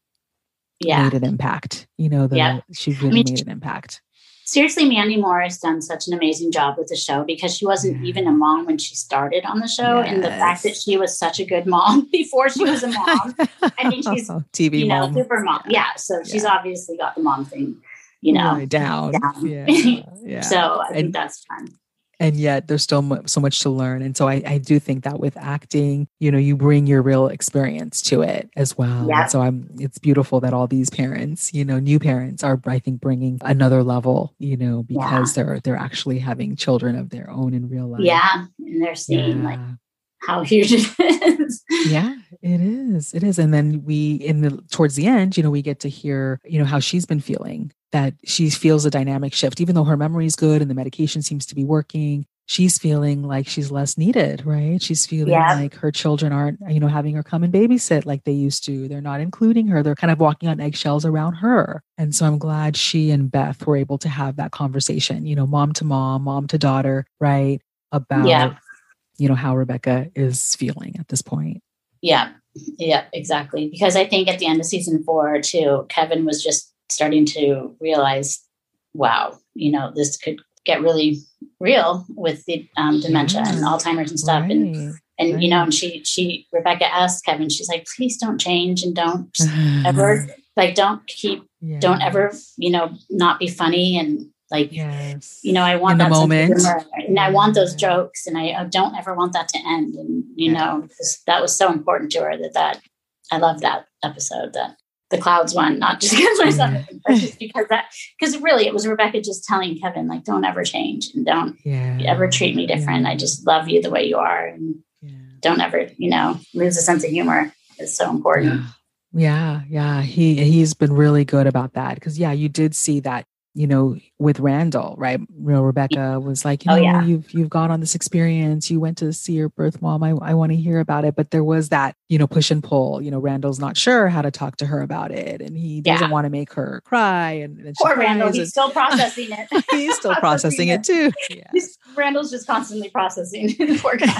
Yeah. made an impact. You know, the Yep. she really mean, made an impact. Seriously, Mandy moore has done such an amazing job with the show because she wasn't Yeah. even a mom when she started on the show, and the fact that she was such a good mom before she was a mom, I mean, she's, TV you know, mom. super mom. Yeah, so she's Yeah. obviously got the mom thing, you know. Right, down. down. Yeah. Yeah. So I think And- that's fun. and yet there's still so much to learn. And so I, I do think that with acting, you know, you bring your real experience to it as well. Yeah. so I'm, it's beautiful that all these parents, you know, new parents are, I think, bringing another level, you know, because yeah. they're they're actually having children of their own in real life. Yeah, and they're seeing yeah. like how huge it is. yeah, it is. It is. And then we in the towards the end, you know, we get to hear, you know, how she's been feeling that she feels a dynamic shift, even though her memory is good and the medication seems to be working. She's feeling like she's less needed, right? She's feeling yeah. like her children aren't, you know, having her come and babysit like they used to. They're not including her. They're kind of walking on eggshells around her. And so I'm glad she and Beth were able to have that conversation, you know, mom to mom, mom to daughter, right? About, yeah. You know, how Rebecca is feeling at this point. Yeah. Yeah, exactly. Because I think at the end of season four, too, Kevin was just starting to realize, wow, you know, this could get really real with the um, dementia yeah. and Alzheimer's and stuff. Right. And and right. you know, and she she Rebecca asked Kevin, she's like, please don't change and don't ever like don't keep yeah. don't ever you know not be funny and like yes. you know I want that moment and I want those jokes and I, I, don't ever want that to end and you yeah. know that was so important to her that that I love that episode that the clouds one, not just because just mm-hmm. because that because really it was Rebecca just telling Kevin like don't ever change and don't yeah. ever treat me different. Yeah. I just love you the way you are and don't ever you know lose a sense of humor. It's so important. Yeah, yeah, he he's been really good about that because yeah, you did see that you know, with Randall, right? You know, Rebecca was like, you oh, know, oh, yeah. you've you've gone on this experience. You went to see your birth mom. I, I want to hear about it. But there was that, you know, push and pull. You know, Randall's not sure how to talk to her about it, and he doesn't yeah. want to make her cry. And, and poor Randall, he's still processing it. he's still processing it too. Yes. Randall's just constantly processing. poor guy.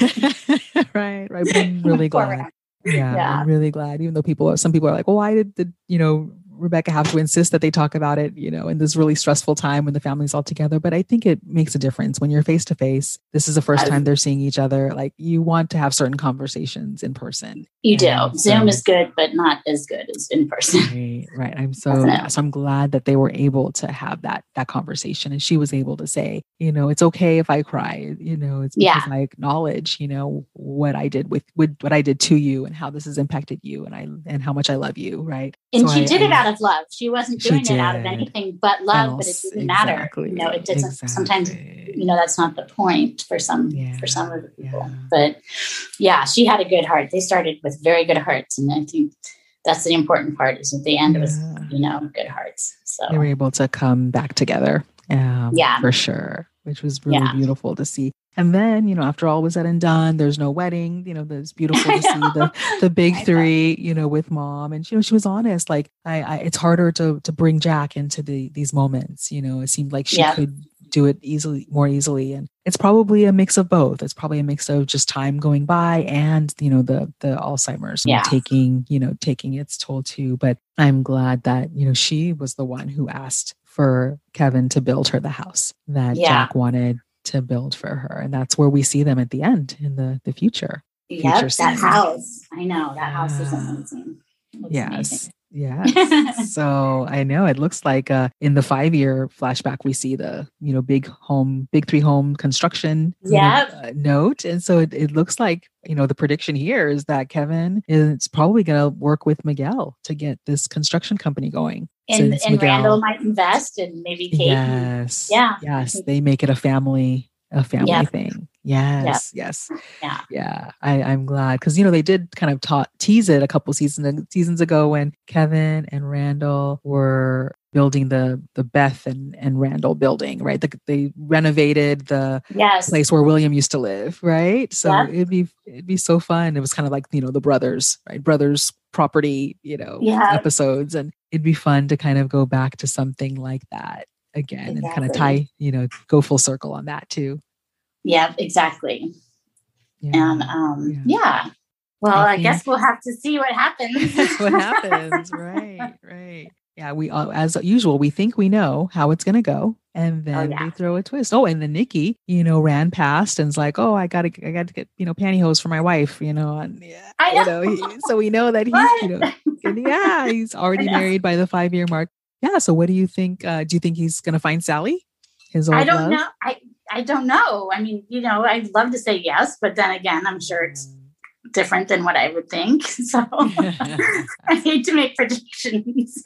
right, right. But I'm really glad. Yeah, yeah, I'm really glad. Even though people, some people are like, "Well, why did the you know Rebecca have to insist that they talk about it, you know, in this really stressful time when the family's all together. But I think it makes a difference when you're face to face. This is the first time they're seeing each other. Like you want to have certain conversations in person. You do. Zoom is good, but not as good as in person. Right. Right. I'm so so I'm glad that they were able to have that that conversation, and she was able to say, you know, it's okay if I cry. You know, it's because yeah. I acknowledge, you know, what I did with, with what I did to you and how this has impacted you, and I and how much I love you. Right. And so she I, did I, it out of love. She wasn't doing it out of anything but love, Else, but it didn't exactly, matter. You know, it doesn't exactly. sometimes you know that's not the point for some yeah, for some of the people. Yeah. But yeah, she had a good heart. They started with very good hearts. And I think that's the important part is at the end yeah. it was, you know, good hearts. So they were able to come back together. Um, yeah. For sure. Which was really beautiful to see. And then, you know, after all was said and done, there's no wedding. You know, it's beautiful to see the the big three. You know, with mom, and you know, she was honest. Like, I, I it's harder to to bring Jack into the these moments. You know, it seemed like she yeah. could do it easily, more easily, and it's probably a mix of both. It's probably a mix of just time going by and you know the the Alzheimer's yeah. taking you know taking its toll too. But I'm glad that you know she was the one who asked for Kevin to build her the house that yeah. Jack wanted to build for her. And that's where we see them at the end in the, the future. Yep, that house. I know that house is amazing. yes. Amazing. Yes. so I know it looks like uh, in the five year flashback, we see the, you know, big home, big three home construction yep. uh, note. And so it, it looks like, you know, the prediction here is that Kevin is probably going to work with Miguel to get this construction company going and, and Randall might invest and maybe Kate. Yes. yeah. Yes. They make it a family, a family thing. Yes. Yep. Yes. Yeah. Yeah. I, I'm glad because you know they did kind of ta- tease it a couple seasons seasons ago when Kevin and Randall were building the the Beth and, and Randall building, right? The, they renovated the yes. place where William used to live, right? So it'd be it'd be so fun. It was kind of like you know the brothers, right? Brothers property, you know, yeah. episodes, and it'd be fun to kind of go back to something like that again exactly. and kind of tie, you know, go full circle on that too. Yeah, exactly. Yeah. And um, yeah. yeah. Well, I, I guess we'll have to see what happens. what happens, right? Right. Yeah, we uh, as usual we think we know how it's going to go, and oh, then oh, yeah. we throw a twist. Oh, and then Nicky, you know, ran past and's like, "Oh, I got to, I got to get, you know, pantyhose for my wife," you know, and yeah, I know. You know he, so we know that he's, you know, yeah, he's already married by the five year mark. Yeah. So what do you think? Uh, do you think he's going to find Sally? His old I don't love? know. I I don't know. I mean, you know, I'd love to say yes, but then again, I'm sure it's. Different than what I would think. So I hate to make predictions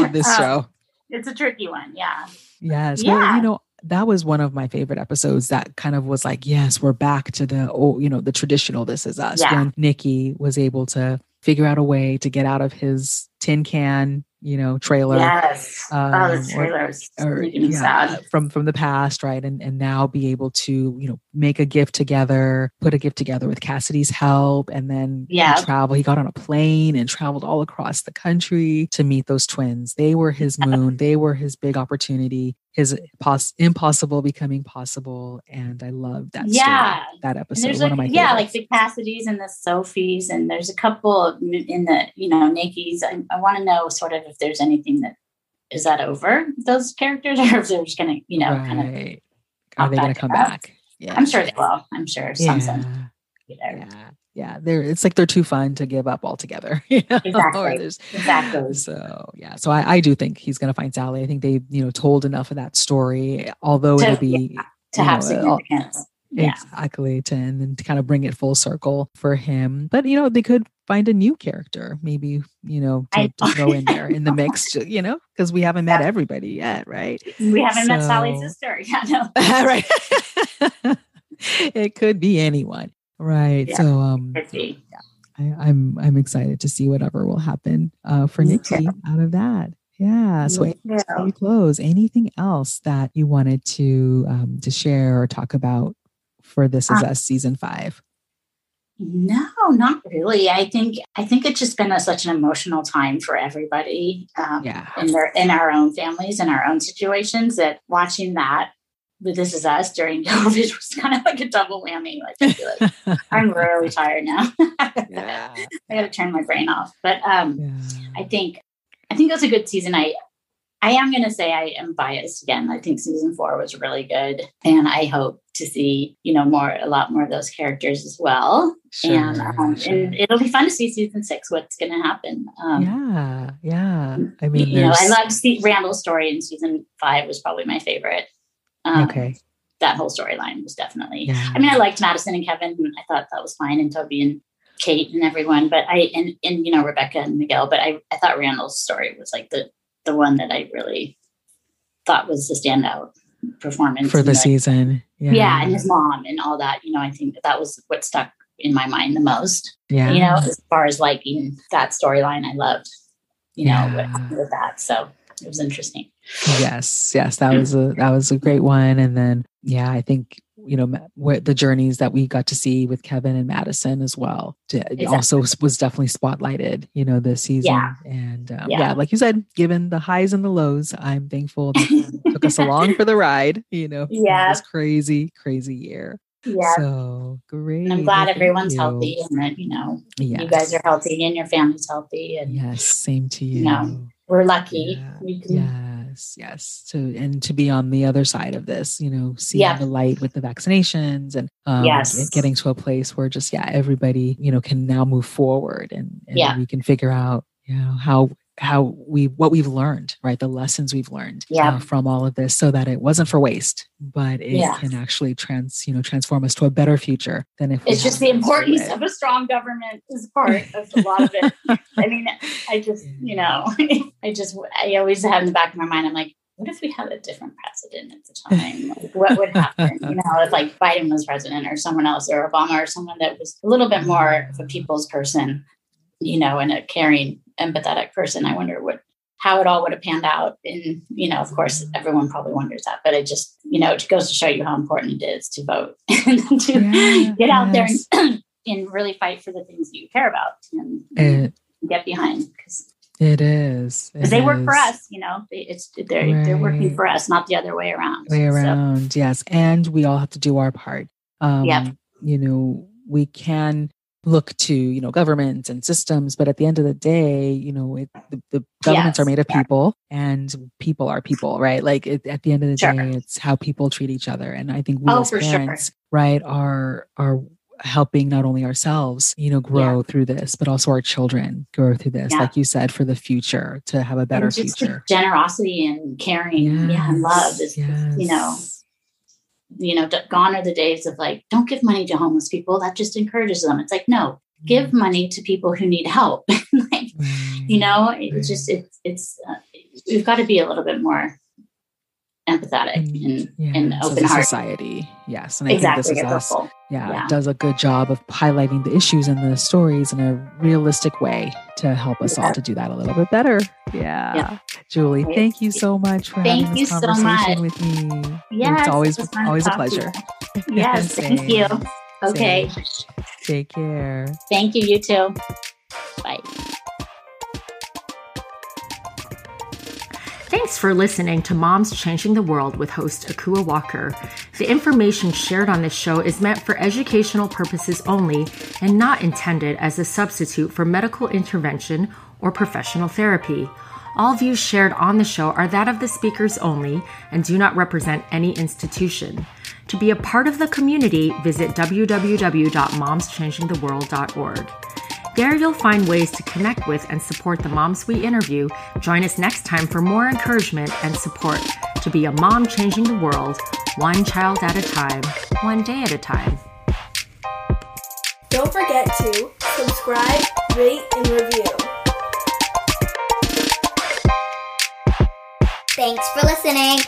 on this Um, show. It's a tricky one. Yeah. Yes. Well, you know, that was one of my favorite episodes that kind of was like, yes, we're back to the oh, you know, the traditional this is us. Yeah. When Nicky was able to figure out a way to get out of his tin can, you know, trailer. Yes. oh, um, the or- or yeah, sad. from from the past right and and now be able to you know make a gift together put a gift together with cassidy's help and then Yeah. travel he got on a plane and traveled all across the country to meet those twins they were his moon they were his big opportunity his pos- impossible becoming possible and i love that Yeah. story, that episode one like, of my yeah, like the Cassidys and the Sophies, and there's a couple of- in the, you know, Nicky's. I, want to know sort of if there's anything that is that over those characters, or if they're just gonna, you know, kind of. are they going to come up. back yeah I'm sure they will. I'm sure some yeah. Yeah yeah they're it's like they're too fun to give up altogether you know? Exactly. Exactly. so yeah so i, I do think he's going to find sally i think they you know told enough of that story although To- it'll be to have know, significance. Yeah. exactly to and then to kind of bring it full circle for him but you know they could find a new character maybe you know to, I to throw in there in the mix you know because we haven't met Yeah. everybody yet right We haven't met Sally's sister. Yeah, no. right it could be anyone right Yeah. so um. I, I'm I'm excited to see whatever will happen uh, for Me Nicky out of that. Yeah. So Me before too. we close, anything else that you wanted to um, to share or talk about for This Is Us season five? No, not really. I think I think it's just been a, such an emotional time for everybody. Um, Yeah. in their in our own families and our own situations that watching that with this is us during covid was kind of like a double whammy like I feel like i'm really tired now yeah. i gotta turn my brain off but um yeah. i think i think it was a good season i i am gonna say i am biased again i think season four was really good and i hope to see you know more a lot more of those characters as well and Sure, um sure. and it'll be fun to see season six what's gonna happen um yeah. Yeah. I mean, you know, I there's- loved see Randall's story in season five was probably my favorite. Um, okay. that whole storyline was definitely. Yeah. I mean, I liked Madison and Kevin. I thought that was fine, and Toby and Kate and everyone. But I and and you know Rebecca and Miguel. But I I thought Randall's story was like the the one that I really thought was the standout performance for the season. Yeah. Yeah, and his mom and all that. You know, I think that was what stuck in my mind the most. yeah. You know, as far as liking that storyline, I loved. You know Yeah. with that. So it was interesting. yes yes that was a that was a great one and then yeah i think you know the journeys that we got to see with kevin and madison as well to, also was- definitely spotlighted you know this season Yeah. and um, Yeah. yeah. like you said given the highs and the lows i'm thankful that took us along for the ride you know Yeah. this crazy crazy year Yeah. so great And I'm glad thank everyone's you. healthy and that, you know, yes. you guys are healthy and your family's healthy and yes same to you You know, we're lucky. Yeah. We can, Yes, yes. To and to be on the other side of this, you know, seeing Yeah. the light with the vaccinations and um, Yes. get- getting to a place where just yeah, everybody you know can now move forward and, and Yeah. we can figure out you know how how we what we've learned right the lessons we've learned Yeah. uh, from all of this so that it wasn't for waste but it Yeah. can actually trans you know transform us to a better future than if it's just the importance of a strong government is part of a lot of it. I mean, I just, you know, I just, I always have in the back of my mind, I'm like, what if we had a different president at the time? Like, what would happen? You know, if like Biden was president or someone else or Obama or someone that was a little bit more of a people's person, you know, and a caring, empathetic person. I wonder what how it all would have panned out. And, you know, of course, everyone probably wonders that, but it just, you know, it goes to show you how important it is to vote and to Yeah, get out yes. there and, and really fight for the things that you care about and, it, get behind because it is it they work for us, you know, they, it's they're they're working for us, not the other way around. way So, around yes and we all have to do our part um Yep. you know we can look to you know governments and systems but at the end of the day you know it, the, the governments are made of yeah. people and people are people right like it, at the end of the Sure. day it's how people treat each other and i think we Oh, as for sure. parents right are are helping not only ourselves you know grow through this but also our children grow through this Yeah. like you said for the future to have a better future generosity and caring, yeah, and love is, is, you know, Yes. You know, gone are the days of like, don't give money to homeless people. That just encourages them. It's like, no, give mm. money to people who need help. like, you know, it's just, it's, it's, uh, we've got to be a little bit more empathetic mm, and, yeah, and open hearted. Society, yes, and I exactly. think this is us. Yeah, yeah, does a good job of highlighting the issues and the stories in a realistic way to help us yeah. all to do that a little bit better. Yeah, yeah. Julie, thank you so much for thank having this conversation so with me. Yeah, it's always always a pleasure. Yes, thank you. Okay, Same. take care. Thank you. You too. Bye. Thanks for listening to Moms Changing the World with host Akua Walker. The information shared on this show is meant for educational purposes only and not intended as a substitute for medical intervention or professional therapy. All views shared on the show are that of the speakers only and do not represent any institution. To be a part of the community, visit www.momschangingtheworld.org. There you'll find ways to connect with and support the moms we interview. Join us next time for more encouragement and support to be a mom changing the world, one child at a time, one day at a time. Don't forget to subscribe, rate, and review. Thanks for listening.